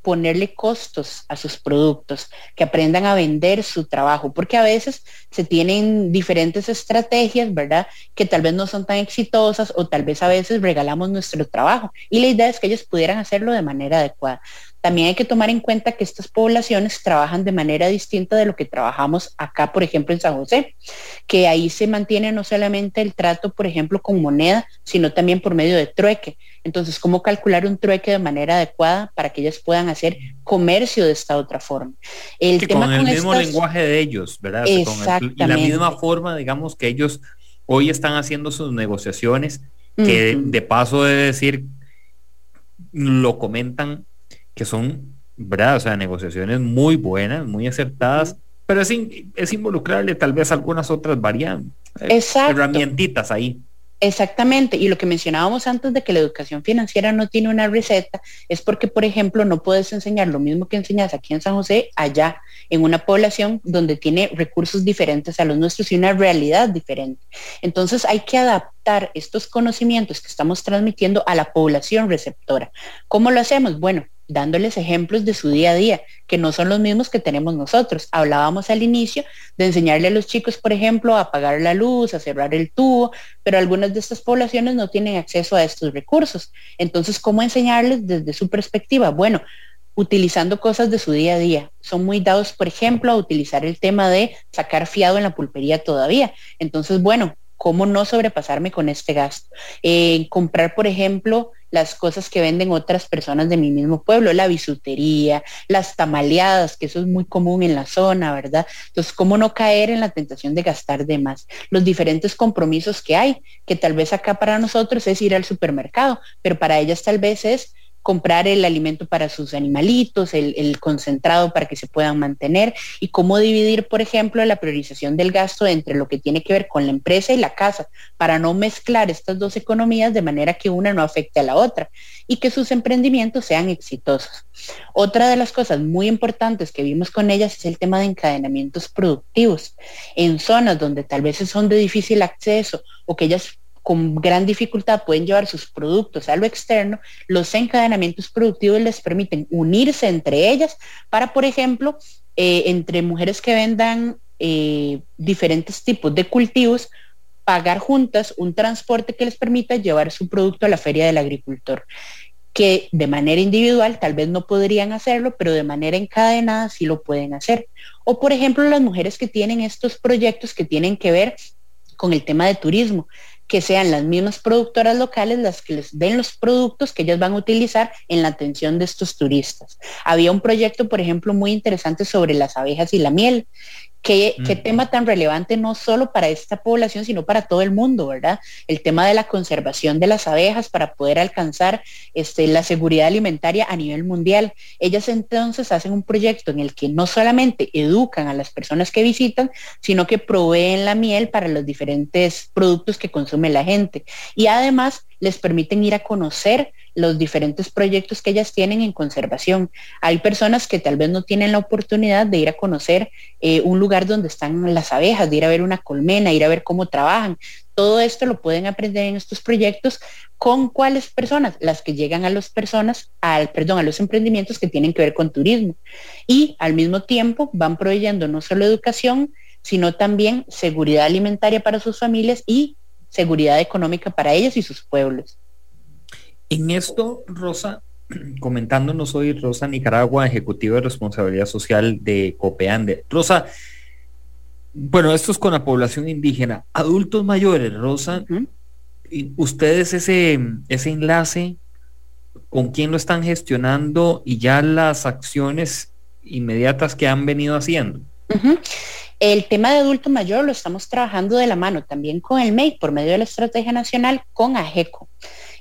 ponerle costos a sus productos, que aprendan a vender su trabajo, porque a veces se tienen diferentes estrategias, ¿verdad? Que tal vez no son tan exitosas o tal vez a veces regalamos nuestro trabajo. Y la idea es que ellos pudieran hacerlo de manera adecuada. También hay que tomar en cuenta que estas poblaciones trabajan de manera distinta de lo que trabajamos acá, por ejemplo, en San José, que ahí se mantiene no solamente el trato, por ejemplo, con moneda, sino también por medio de trueque. Entonces, ¿cómo calcular un trueque de manera adecuada para que ellas puedan hacer comercio de esta otra forma? El tema con el mismo lenguaje de ellos, ¿verdad? Exactamente. y la misma forma, digamos, que ellos hoy están haciendo sus negociaciones, que de paso de decir, lo comentan, que son, ¿verdad? O sea, negociaciones muy buenas, muy acertadas, pero es, es involucrarle tal vez algunas otras variantes, eh, herramientitas ahí. Exactamente, y lo que mencionábamos antes de que la educación financiera no tiene una receta es porque, por ejemplo, no puedes enseñar lo mismo que enseñas aquí en San José, allá, en una población donde tiene recursos diferentes a los nuestros y una realidad diferente. Entonces hay que adaptar estos conocimientos que estamos transmitiendo a la población receptora. ¿Cómo lo hacemos? Bueno, dándoles ejemplos de su día a día, que no son los mismos que tenemos nosotros. Hablábamos al inicio de enseñarle a los chicos, por ejemplo, apagar la luz, a cerrar el tubo, pero algunas de estas poblaciones no tienen acceso a estos recursos. Entonces, ¿cómo enseñarles desde su perspectiva? Bueno, utilizando cosas de su día a día. Son muy dados, por ejemplo, a utilizar el tema de sacar fiado en la pulpería todavía. Entonces, bueno, ¿cómo no sobrepasarme con este gasto? Eh, comprar, por ejemplo, las cosas que venden otras personas de mi mismo pueblo, la bisutería, las tamaleadas, que eso es muy común en la zona, ¿verdad? Entonces, ¿cómo no caer en la tentación de gastar de más? Los diferentes compromisos que hay, que tal vez acá para nosotros es ir al supermercado, pero para ellas tal vez es comprar el alimento para sus animalitos, el, concentrado para que se puedan mantener y cómo dividir, por ejemplo, la priorización del gasto entre lo que tiene que ver con la empresa y la casa, para no mezclar estas dos economías de manera que una no afecte a la otra y que sus emprendimientos sean exitosos. Otra de las cosas muy importantes que vimos con ellas es el tema de encadenamientos productivos. En zonas donde tal vez son de difícil acceso o que ellas con gran dificultad pueden llevar sus productos a lo externo, los encadenamientos productivos les permiten unirse entre ellas para, por ejemplo, eh, entre mujeres que vendan eh, diferentes tipos de cultivos, pagar juntas un transporte que les permita llevar su producto a la feria del agricultor que de manera individual tal vez no podrían hacerlo, pero de manera encadenada sí lo pueden hacer. O por ejemplo, las mujeres que tienen estos proyectos que tienen que ver con el tema de turismo que sean las mismas productoras locales las que les den los productos que ellas van a utilizar en la atención de estos turistas. Había un proyecto, por ejemplo, muy interesante sobre las abejas y la miel, Qué, qué, tema tan relevante no solo para esta población, sino para todo el mundo, ¿verdad? El tema de la conservación de las abejas para poder alcanzar este, la seguridad alimentaria a nivel mundial. Ellas entonces hacen un proyecto en el que no solamente educan a las personas que visitan, sino que proveen la miel para los diferentes productos que consume la gente. Y además les permiten ir a conocer los diferentes proyectos que ellas tienen en conservación. Hay personas que tal vez no tienen la oportunidad de ir a conocer eh, un lugar donde están las abejas, de ir a ver una colmena, ir a ver cómo trabajan. Todo esto lo pueden aprender en estos proyectos con cuáles personas, las que llegan a las personas, al, perdón, a los emprendimientos que tienen que ver con turismo. Y al mismo tiempo van proveyendo no solo educación, sino también seguridad alimentaria para sus familias y seguridad económica para ellos y sus pueblos. En esto, Rosa, comentándonos hoy, Rosa Nicaragua, Ejecutiva de Responsabilidad Social de Copeande. Rosa, bueno, esto es con la población indígena. Adultos mayores, Rosa, ¿ustedes ese, ese enlace, con quién lo están gestionando y ya las acciones inmediatas que han venido haciendo? El tema de adulto mayor lo estamos trabajando de la mano también con el MEI por medio de la Estrategia Nacional con AGECO.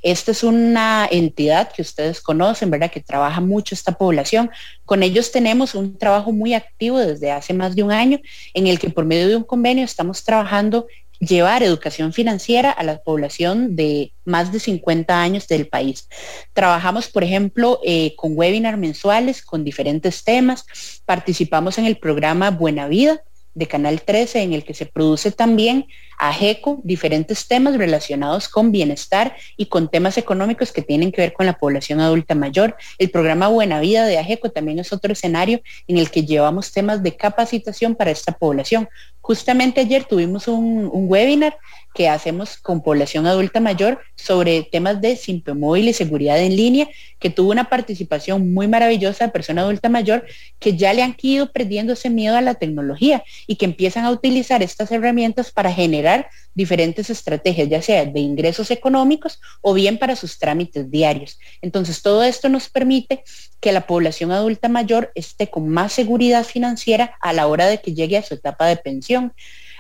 Esta es una entidad que ustedes conocen, ¿verdad? Que trabaja mucho esta población. Con ellos tenemos un trabajo muy activo desde hace más de un año en el que por medio de un convenio estamos trabajando llevar educación financiera a la población de más de 50 años del país. Trabajamos, por ejemplo, eh, con webinars mensuales con diferentes temas. Participamos en el programa Buena Vida, de Canal 13, en el que se produce también AGECO diferentes temas relacionados con bienestar y con temas económicos que tienen que ver con la población adulta mayor. El programa Buena Vida de AGECO también es otro escenario en el que llevamos temas de capacitación para esta población. Justamente ayer tuvimos un, un webinar que hacemos con población adulta mayor sobre temas de simple móvil y seguridad en línea, que tuvo una participación muy maravillosa de persona adulta mayor que ya le han ido perdiendo ese miedo a la tecnología y que empiezan a utilizar estas herramientas para generar diferentes estrategias, ya sea de ingresos económicos o bien para sus trámites diarios. Entonces, todo esto nos permite que la población adulta mayor esté con más seguridad financiera a la hora de que llegue a su etapa de pensión.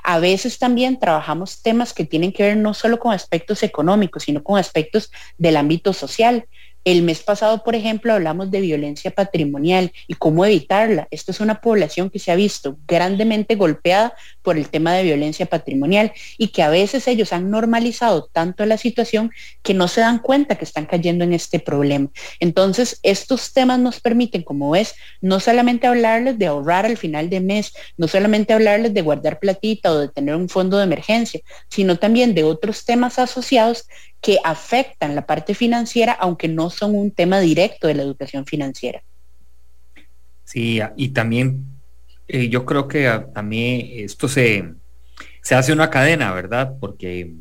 A veces también trabajamos temas que tienen que ver no solo con aspectos económicos, sino con aspectos del ámbito social. El mes pasado, por ejemplo, hablamos de violencia patrimonial y cómo evitarla. Esta es una población que se ha visto grandemente golpeada por el tema de violencia patrimonial y que a veces ellos han normalizado tanto la situación que no se dan cuenta que están cayendo en este problema. Entonces, estos temas nos permiten, como ves, no solamente hablarles de ahorrar al final de mes, no solamente hablarles de guardar platita o de tener un fondo de emergencia, sino también de otros temas asociados que afectan la parte financiera, aunque no son un tema directo de la educación financiera. Sí, y también eh, yo creo que también esto se, se hace una cadena, ¿verdad? Porque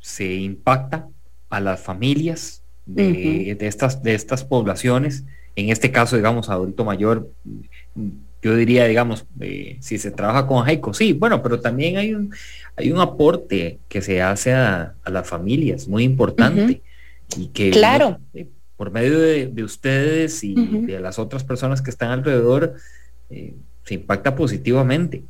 se impacta a las familias de, estas, de estas poblaciones, en este caso, digamos, adulto mayor, yo diría, digamos, eh, si se trabaja con AICO, sí, bueno, pero también hay un, hay un aporte que se hace a, las familias, muy importante, y que claro. Eh, por medio de, ustedes y de las otras personas que están alrededor, eh, se impacta positivamente.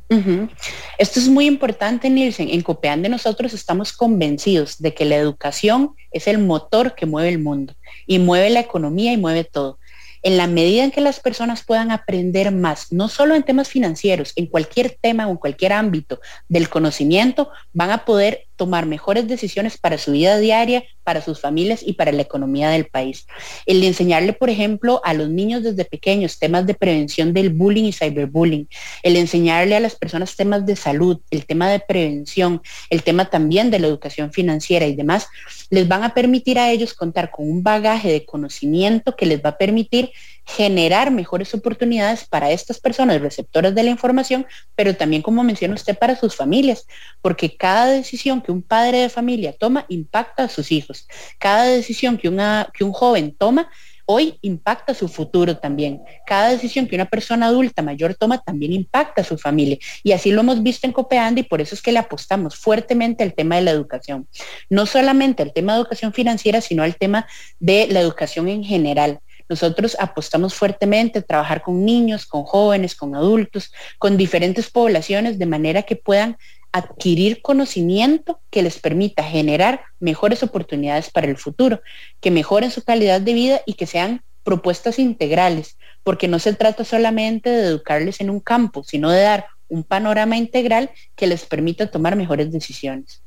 Esto es muy importante, Nielsen. En Copeán de nosotros estamos convencidos de que la educación es el motor que mueve el mundo y mueve la economía y mueve todo en la medida en que las personas puedan aprender más, no solo en temas financieros, en cualquier tema o en cualquier ámbito del conocimiento, van a poder tomar mejores decisiones para su vida diaria, para sus familias y para la economía del país. El de enseñarle, por ejemplo, a los niños desde pequeños temas de prevención del bullying y cyberbullying, el enseñarle a las personas temas de salud, el tema de prevención, el tema también de la educación financiera y demás, les van a permitir a ellos contar con un bagaje de conocimiento que les va a permitir generar mejores oportunidades para estas personas receptoras de la información, pero también, como menciona usted, para sus familias, porque cada decisión que un padre de familia toma impacta a sus hijos. Cada decisión que, una, que un joven toma hoy impacta su futuro también. Cada decisión que una persona adulta mayor toma también impacta a su familia. Y así lo hemos visto en Copeando y por eso es que le apostamos fuertemente al tema de la educación. No solamente al tema de educación financiera, sino al tema de la educación en general. Nosotros apostamos fuertemente a trabajar con niños, con jóvenes, con adultos, con diferentes poblaciones, de manera que puedan adquirir conocimiento que les permita generar mejores oportunidades para el futuro, que mejoren su calidad de vida y que sean propuestas integrales, porque no se trata solamente de educarles en un campo, sino de dar un panorama integral que les permita tomar mejores decisiones.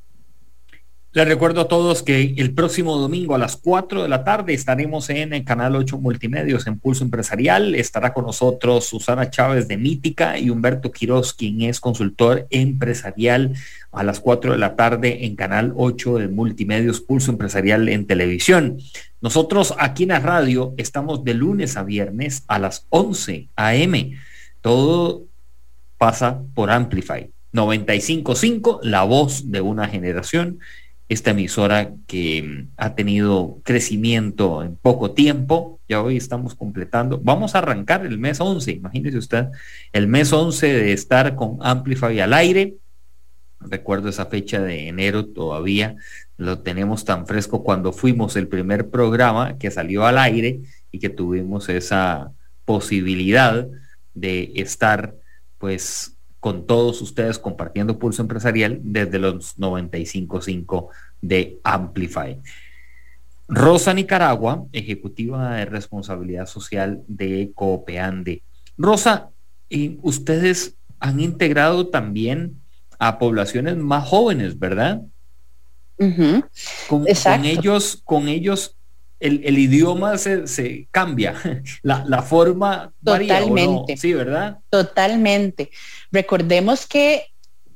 Les recuerdo a todos que el próximo domingo a las 4 de la tarde estaremos en el Canal 8 Multimedios en Pulso Empresarial. Estará con nosotros Susana Chávez de Mítica y Humberto Quiroz, quien es consultor empresarial a las 4 de la tarde en Canal 8 de Multimedios Pulso Empresarial en televisión. Nosotros aquí en la radio estamos de lunes a viernes a las 11 a.m. Todo pasa por Amplify. 95.5, la voz de una generación esta emisora que mm, ha tenido crecimiento en poco tiempo. Ya hoy estamos completando. Vamos a arrancar el mes 11, imagínese usted, el mes 11 de estar con Amplify al aire. Recuerdo esa fecha de enero todavía, lo tenemos tan fresco cuando fuimos el primer programa que salió al aire y que tuvimos esa posibilidad de estar pues con todos ustedes compartiendo Pulso Empresarial desde los 95.5 de Amplify. Rosa Nicaragua, ejecutiva de responsabilidad social de Coopeande. Rosa, ustedes han integrado también a poblaciones más jóvenes, ¿verdad? con, ellos, con ellos el, idioma se, cambia, la, forma Totalmente. Sí, ¿verdad? Totalmente. Recordemos que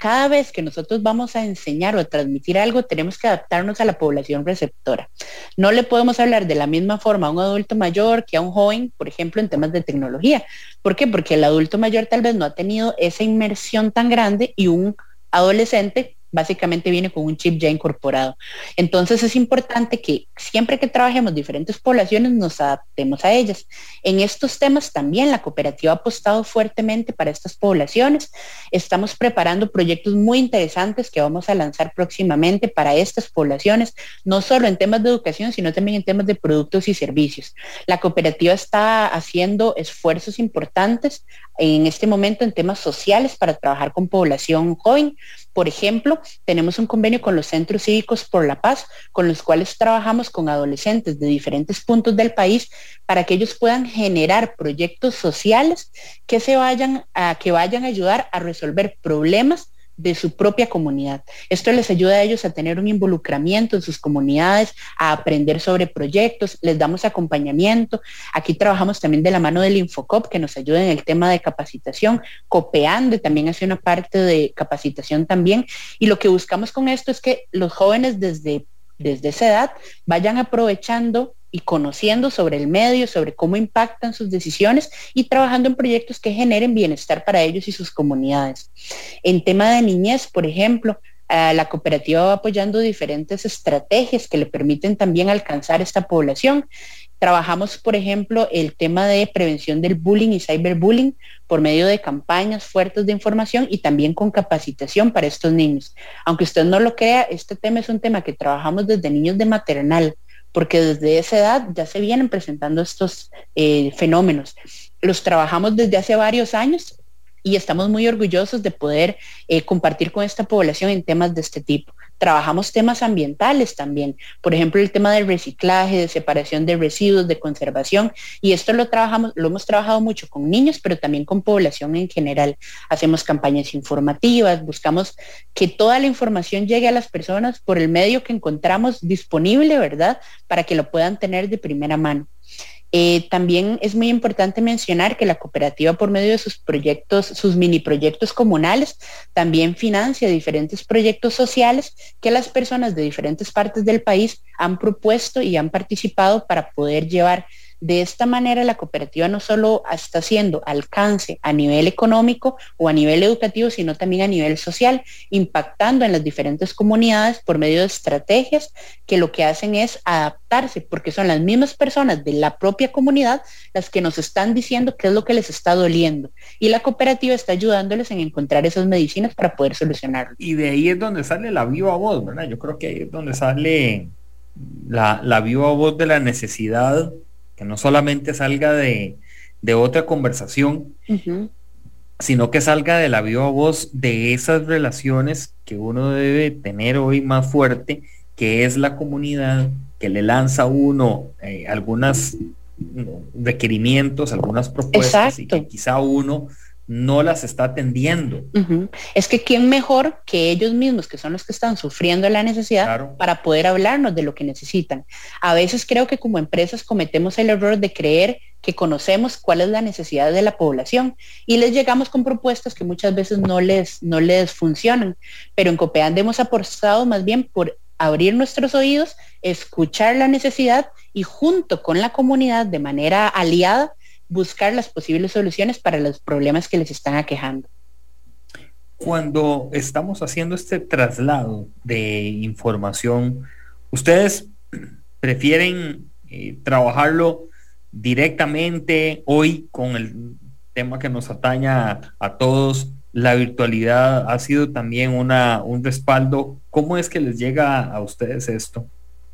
cada vez que nosotros vamos a enseñar o a transmitir algo, tenemos que adaptarnos a la población receptora. No le podemos hablar de la misma forma a un adulto mayor que a un joven, por ejemplo, en temas de tecnología. ¿Por qué? Porque el adulto mayor tal vez no ha tenido esa inmersión tan grande y un adolescente básicamente viene con un chip ya incorporado. Entonces es importante que siempre que trabajemos diferentes poblaciones nos adaptemos a ellas. En estos temas también la cooperativa ha apostado fuertemente para estas poblaciones. Estamos preparando proyectos muy interesantes que vamos a lanzar próximamente para estas poblaciones, no solo en temas de educación, sino también en temas de productos y servicios. La cooperativa está haciendo esfuerzos importantes en este momento en temas sociales para trabajar con población joven. Por ejemplo, tenemos un convenio con los centros cívicos por la paz, con los cuales trabajamos con adolescentes de diferentes puntos del país para que ellos puedan generar proyectos sociales que se vayan a que vayan a ayudar a resolver problemas de su propia comunidad. Esto les ayuda a ellos a tener un involucramiento en sus comunidades, a aprender sobre proyectos, les damos acompañamiento. Aquí trabajamos también de la mano del Infocop, que nos ayuda en el tema de capacitación. Copeande también hace una parte de capacitación también. Y lo que buscamos con esto es que los jóvenes desde, desde esa edad vayan aprovechando y conociendo sobre el medio, sobre cómo impactan sus decisiones y trabajando en proyectos que generen bienestar para ellos y sus comunidades. En tema de niñez, por ejemplo, eh, la cooperativa va apoyando diferentes estrategias que le permiten también alcanzar esta población. Trabajamos, por ejemplo, el tema de prevención del bullying y cyberbullying por medio de campañas fuertes de información y también con capacitación para estos niños. Aunque usted no lo crea, este tema es un tema que trabajamos desde niños de maternal porque desde esa edad ya se vienen presentando estos eh, fenómenos. Los trabajamos desde hace varios años y estamos muy orgullosos de poder eh, compartir con esta población en temas de este tipo trabajamos temas ambientales también, por ejemplo, el tema del reciclaje, de separación de residuos, de conservación, y esto lo trabajamos, lo hemos trabajado mucho con niños, pero también con población en general. Hacemos campañas informativas, buscamos que toda la información llegue a las personas por el medio que encontramos disponible, ¿verdad? Para que lo puedan tener de primera mano. Eh, también es muy importante mencionar que la cooperativa por medio de sus proyectos, sus mini proyectos comunales, también financia diferentes proyectos sociales que las personas de diferentes partes del país han propuesto y han participado para poder llevar de esta manera, la cooperativa no solo está haciendo alcance a nivel económico o a nivel educativo, sino también a nivel social, impactando en las diferentes comunidades por medio de estrategias que lo que hacen es adaptarse, porque son las mismas personas de la propia comunidad las que nos están diciendo qué es lo que les está doliendo. Y la cooperativa está ayudándoles en encontrar esas medicinas para poder solucionarlo. Y de ahí es donde sale la viva voz, ¿verdad? Yo creo que ahí es donde sale la, la viva voz de la necesidad que no solamente salga de, otra conversación, sino que salga de la viva voz de esas relaciones que uno debe tener hoy más fuerte, que es la comunidad que le lanza a uno eh, algunos requerimientos, algunas propuestas y que quizá uno no las está atendiendo. Es que quién mejor que ellos mismos, que son los que están sufriendo la necesidad, para poder hablarnos de lo que necesitan. A veces creo que como empresas cometemos el error de creer que conocemos cuál es la necesidad de la población y les llegamos con propuestas que muchas veces no les, no les funcionan. Pero en Copeand hemos apostado más bien por abrir nuestros oídos, escuchar la necesidad y junto con la comunidad de manera aliada buscar las posibles soluciones para los problemas que les están aquejando. Cuando estamos haciendo este traslado de información, ¿ustedes prefieren eh, trabajarlo directamente hoy con el tema que nos ataña a todos? La virtualidad ha sido también una, un respaldo. ¿Cómo es que les llega a ustedes esto?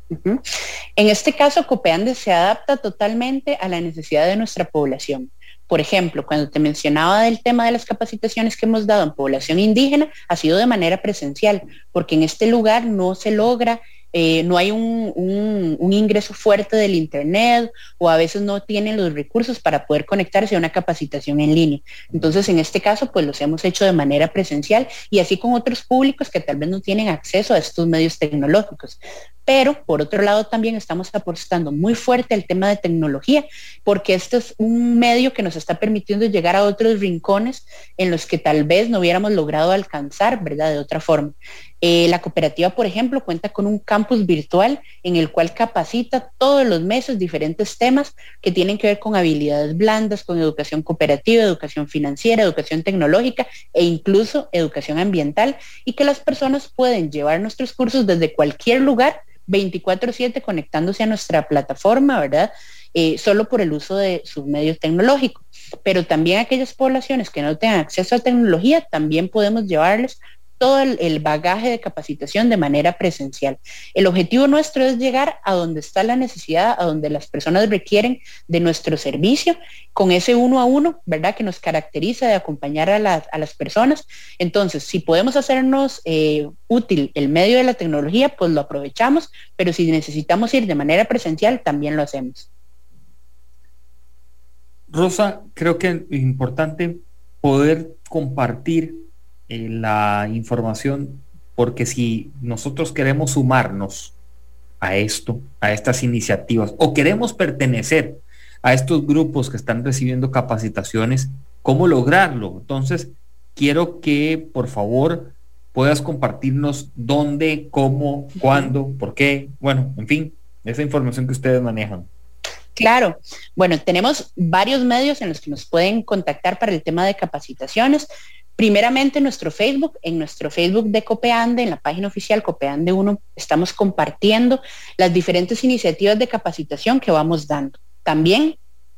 En este caso, Copeande se adapta totalmente a la necesidad de nuestra población. Por ejemplo, cuando te mencionaba del tema de las capacitaciones que hemos dado en población indígena, ha sido de manera presencial, porque en este lugar no se logra eh, no hay un, ingreso fuerte del Internet o a veces no tienen los recursos para poder conectarse a una capacitación en línea. Entonces, en este caso, pues los hemos hecho de manera presencial y así con otros públicos que tal vez no tienen acceso a estos medios tecnológicos. pero por otro lado también estamos apostando muy fuerte al tema de tecnología, porque este es un medio que nos está permitiendo llegar a otros rincones en los que tal vez no hubiéramos logrado alcanzar, ¿verdad? De otra forma. Eh, la cooperativa, por ejemplo, cuenta con un campus virtual en el cual capacita todos los meses diferentes temas que tienen que ver con habilidades blandas, con educación cooperativa, educación financiera, educación tecnológica e incluso educación ambiental y que las personas pueden llevar nuestros cursos desde cualquier lugar 24/7 conectándose a nuestra plataforma, ¿verdad? Eh, solo por el uso de sus medios tecnológicos. Pero también aquellas poblaciones que no tengan acceso a tecnología, también podemos llevarles todo el, bagaje de capacitación de manera presencial. El objetivo nuestro es llegar a donde está la necesidad, a donde las personas requieren de nuestro servicio, con ese uno a uno, ¿verdad? Que nos caracteriza de acompañar a, las personas. Entonces, si podemos hacernos eh, útil el medio de la tecnología, pues lo aprovechamos, pero si necesitamos ir de manera presencial, también lo hacemos. Rosa, creo que es importante poder compartir eh, la información, porque si nosotros queremos sumarnos a esto, a estas iniciativas, o queremos pertenecer a estos grupos que están recibiendo capacitaciones, ¿cómo lograrlo? Entonces, quiero que por favor puedas compartirnos dónde, cómo, cuándo, por qué, bueno, en fin, esa información que ustedes manejan. Claro, bueno, tenemos varios medios en los que nos pueden contactar para el tema de capacitaciones. Primeramente nuestro Facebook, en nuestro Facebook de Copeande, en la página oficial Copeande 1, estamos compartiendo las diferentes iniciativas de capacitación que vamos dando. También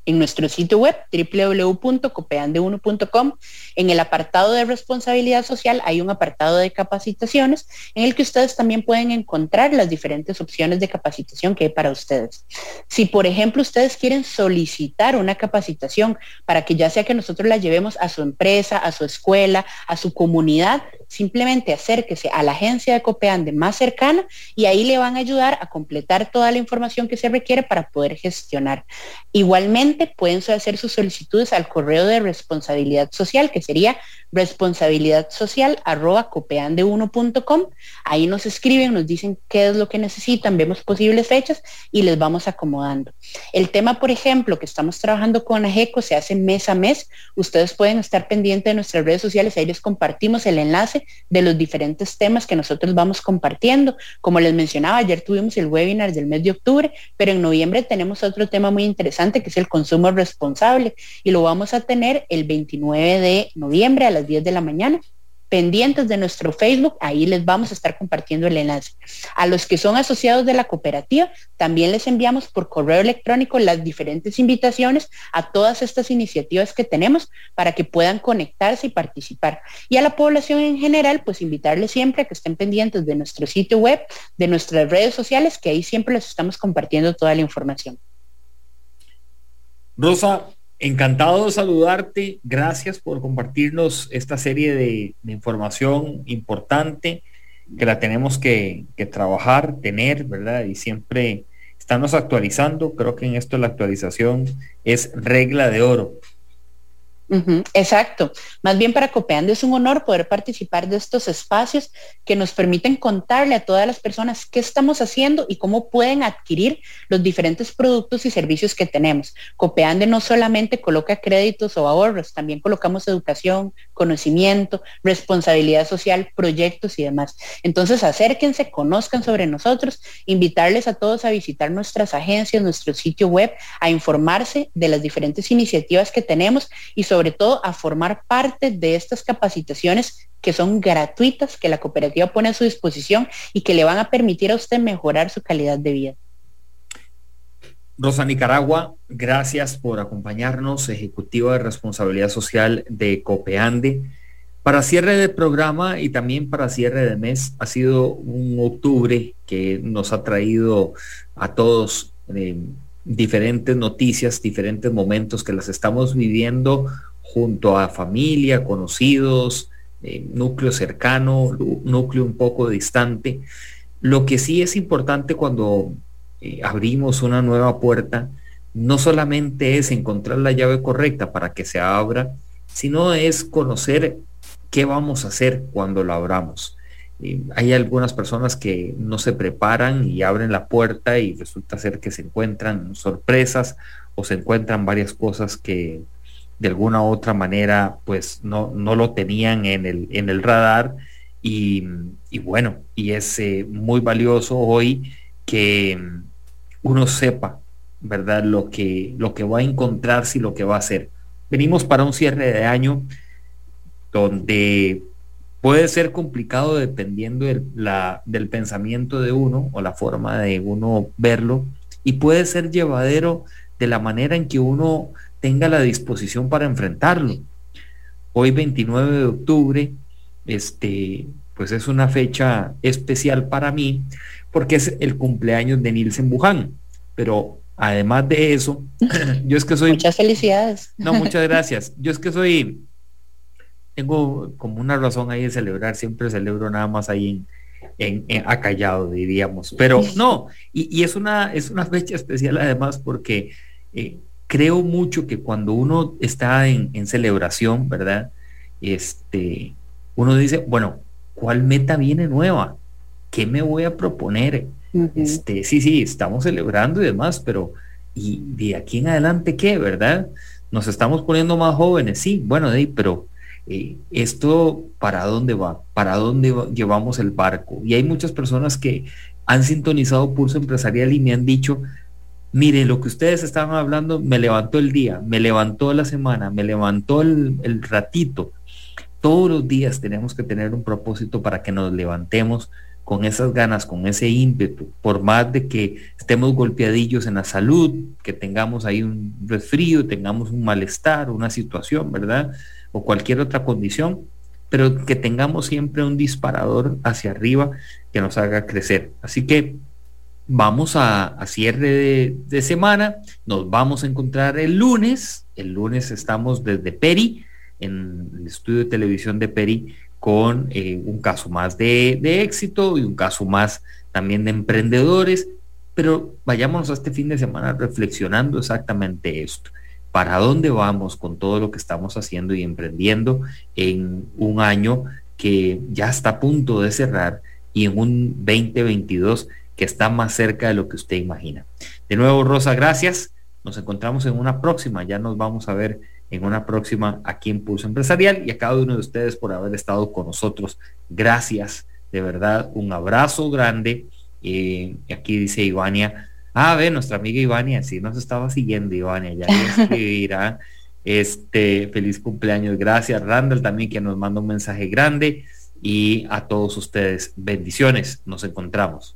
en nuestro sitio web www.copeande1.com. En el apartado de responsabilidad social hay un apartado de capacitaciones en el que ustedes también pueden encontrar las diferentes opciones de capacitación que hay para ustedes. Si, por ejemplo, ustedes quieren solicitar una capacitación para que ya sea que nosotros la llevemos a su empresa, a su escuela, a su comunidad, simplemente acérquese a la agencia de Copeande más cercana y ahí le van a ayudar a completar toda la información que se requiere para poder gestionar. Igualmente pueden hacer sus solicitudes al correo de responsabilidad social que sería responsabilidad social arroba copeande1.com. Ahí nos escriben, nos dicen qué es lo que necesitan, vemos posibles fechas y les vamos acomodando. El tema, por ejemplo, que estamos trabajando con AGECO se hace mes a mes. Ustedes pueden estar pendientes de nuestras redes sociales, ahí les compartimos el enlace de los diferentes temas que nosotros vamos compartiendo. Como les mencionaba, ayer tuvimos el webinar del mes de octubre, pero en noviembre tenemos otro tema muy interesante que es el consumo responsable y lo vamos a tener el 29 de noviembre a las 10 de la mañana pendientes de nuestro Facebook, ahí les vamos a estar compartiendo el enlace. A los que son asociados de la cooperativa, también les enviamos por correo electrónico las diferentes invitaciones a todas estas iniciativas que tenemos para que puedan conectarse y participar. Y a la población en general, pues invitarles siempre a que estén pendientes de nuestro sitio web, de nuestras redes sociales, que ahí siempre les estamos compartiendo toda la información. Rosa, Encantado de saludarte. Gracias por compartirnos esta serie de, información importante que la tenemos que, que, trabajar, tener, ¿verdad? Y siempre estamos actualizando. Creo que en esto la actualización es regla de oro exacto. Más bien para Copeando es un honor poder participar de estos espacios que nos permiten contarle a todas las personas qué estamos haciendo y cómo pueden adquirir los diferentes productos y servicios que tenemos. Copeande no solamente coloca créditos o ahorros, también colocamos educación, conocimiento, responsabilidad social, proyectos y demás. Entonces acérquense, conozcan sobre nosotros, invitarles a todos a visitar nuestras agencias, nuestro sitio web, a informarse de las diferentes iniciativas que tenemos y sobre sobre todo a formar parte de estas capacitaciones que son gratuitas, que la cooperativa pone a su disposición y que le van a permitir a usted mejorar su calidad de vida. Rosa Nicaragua, gracias por acompañarnos, Ejecutiva de Responsabilidad Social de Copeande. Para cierre del programa y también para cierre de mes, ha sido un octubre que nos ha traído a todos eh, diferentes noticias, diferentes momentos que las estamos viviendo junto a familia, conocidos, eh, núcleo cercano, núcleo un poco distante. Lo que sí es importante cuando eh, abrimos una nueva puerta, no solamente es encontrar la llave correcta para que se abra, sino es conocer qué vamos a hacer cuando la abramos. hay algunas personas que no se preparan y abren la puerta y resulta ser que se encuentran sorpresas o se encuentran varias cosas que de alguna u otra manera pues no, no lo tenían en el, en el radar y, bueno, y es eh, muy valioso hoy que uno sepa, ¿verdad? Lo que, lo que va a encontrarse y lo que va a hacer. Venimos para un cierre de año donde puede ser complicado dependiendo la, del pensamiento de uno o la forma de uno verlo y puede ser llevadero de la manera en que uno tenga la disposición para enfrentarlo. Hoy 29 de octubre, este, pues es una fecha especial para mí porque es el cumpleaños de Nielsen Buján. Pero además de eso, yo es que soy... Muchas felicidades. No, muchas gracias. Yo es que soy... Tengo como una razón ahí de celebrar, siempre celebro nada más ahí en, acallado, diríamos. Pero no, y, es, una, es una fecha especial además porque eh, creo mucho que cuando uno está en, celebración, ¿verdad? Este, uno dice, bueno, ¿cuál meta viene nueva? ¿Qué me voy a proponer? Este, sí, sí, estamos celebrando y demás, pero ¿y de aquí en adelante qué, verdad? Nos estamos poniendo más jóvenes, sí, bueno, de pero eh, esto para dónde va, para dónde llevamos el barco. Y hay muchas personas que han sintonizado Pulso Empresarial y me han dicho, mire, lo que ustedes estaban hablando me levantó el día, me levantó la semana, me levantó el, ratito. Todos los días tenemos que tener un propósito para que nos levantemos con esas ganas, con ese ímpetu, por más de que estemos golpeadillos en la salud, que tengamos ahí un resfrío, tengamos un malestar, una situación, ¿verdad? O cualquier otra condición, pero que tengamos siempre un disparador hacia arriba que nos haga crecer. Así que vamos a, cierre de, semana, nos vamos a encontrar el lunes, el lunes estamos desde Peri, en el estudio de televisión de Peri, con eh, un caso más de, de, éxito y un caso más también de emprendedores, pero vayámonos a este fin de semana reflexionando exactamente esto. ¿Para dónde vamos con todo lo que estamos haciendo y emprendiendo en un año que ya está a punto de cerrar y en un 2022 que está más cerca de lo que usted imagina. De nuevo, Rosa, gracias. Nos encontramos en una próxima. Ya nos vamos a ver en una próxima aquí en Pulso Empresarial y a cada uno de ustedes por haber estado con nosotros. Gracias, de verdad, un abrazo grande. Eh, aquí dice Ivania. Ah, ve, nuestra amiga Ivania, sí nos estaba siguiendo, Ivania, ya escribirá. Este, feliz cumpleaños, gracias. Randall también que nos manda un mensaje grande y a todos ustedes, bendiciones, nos encontramos.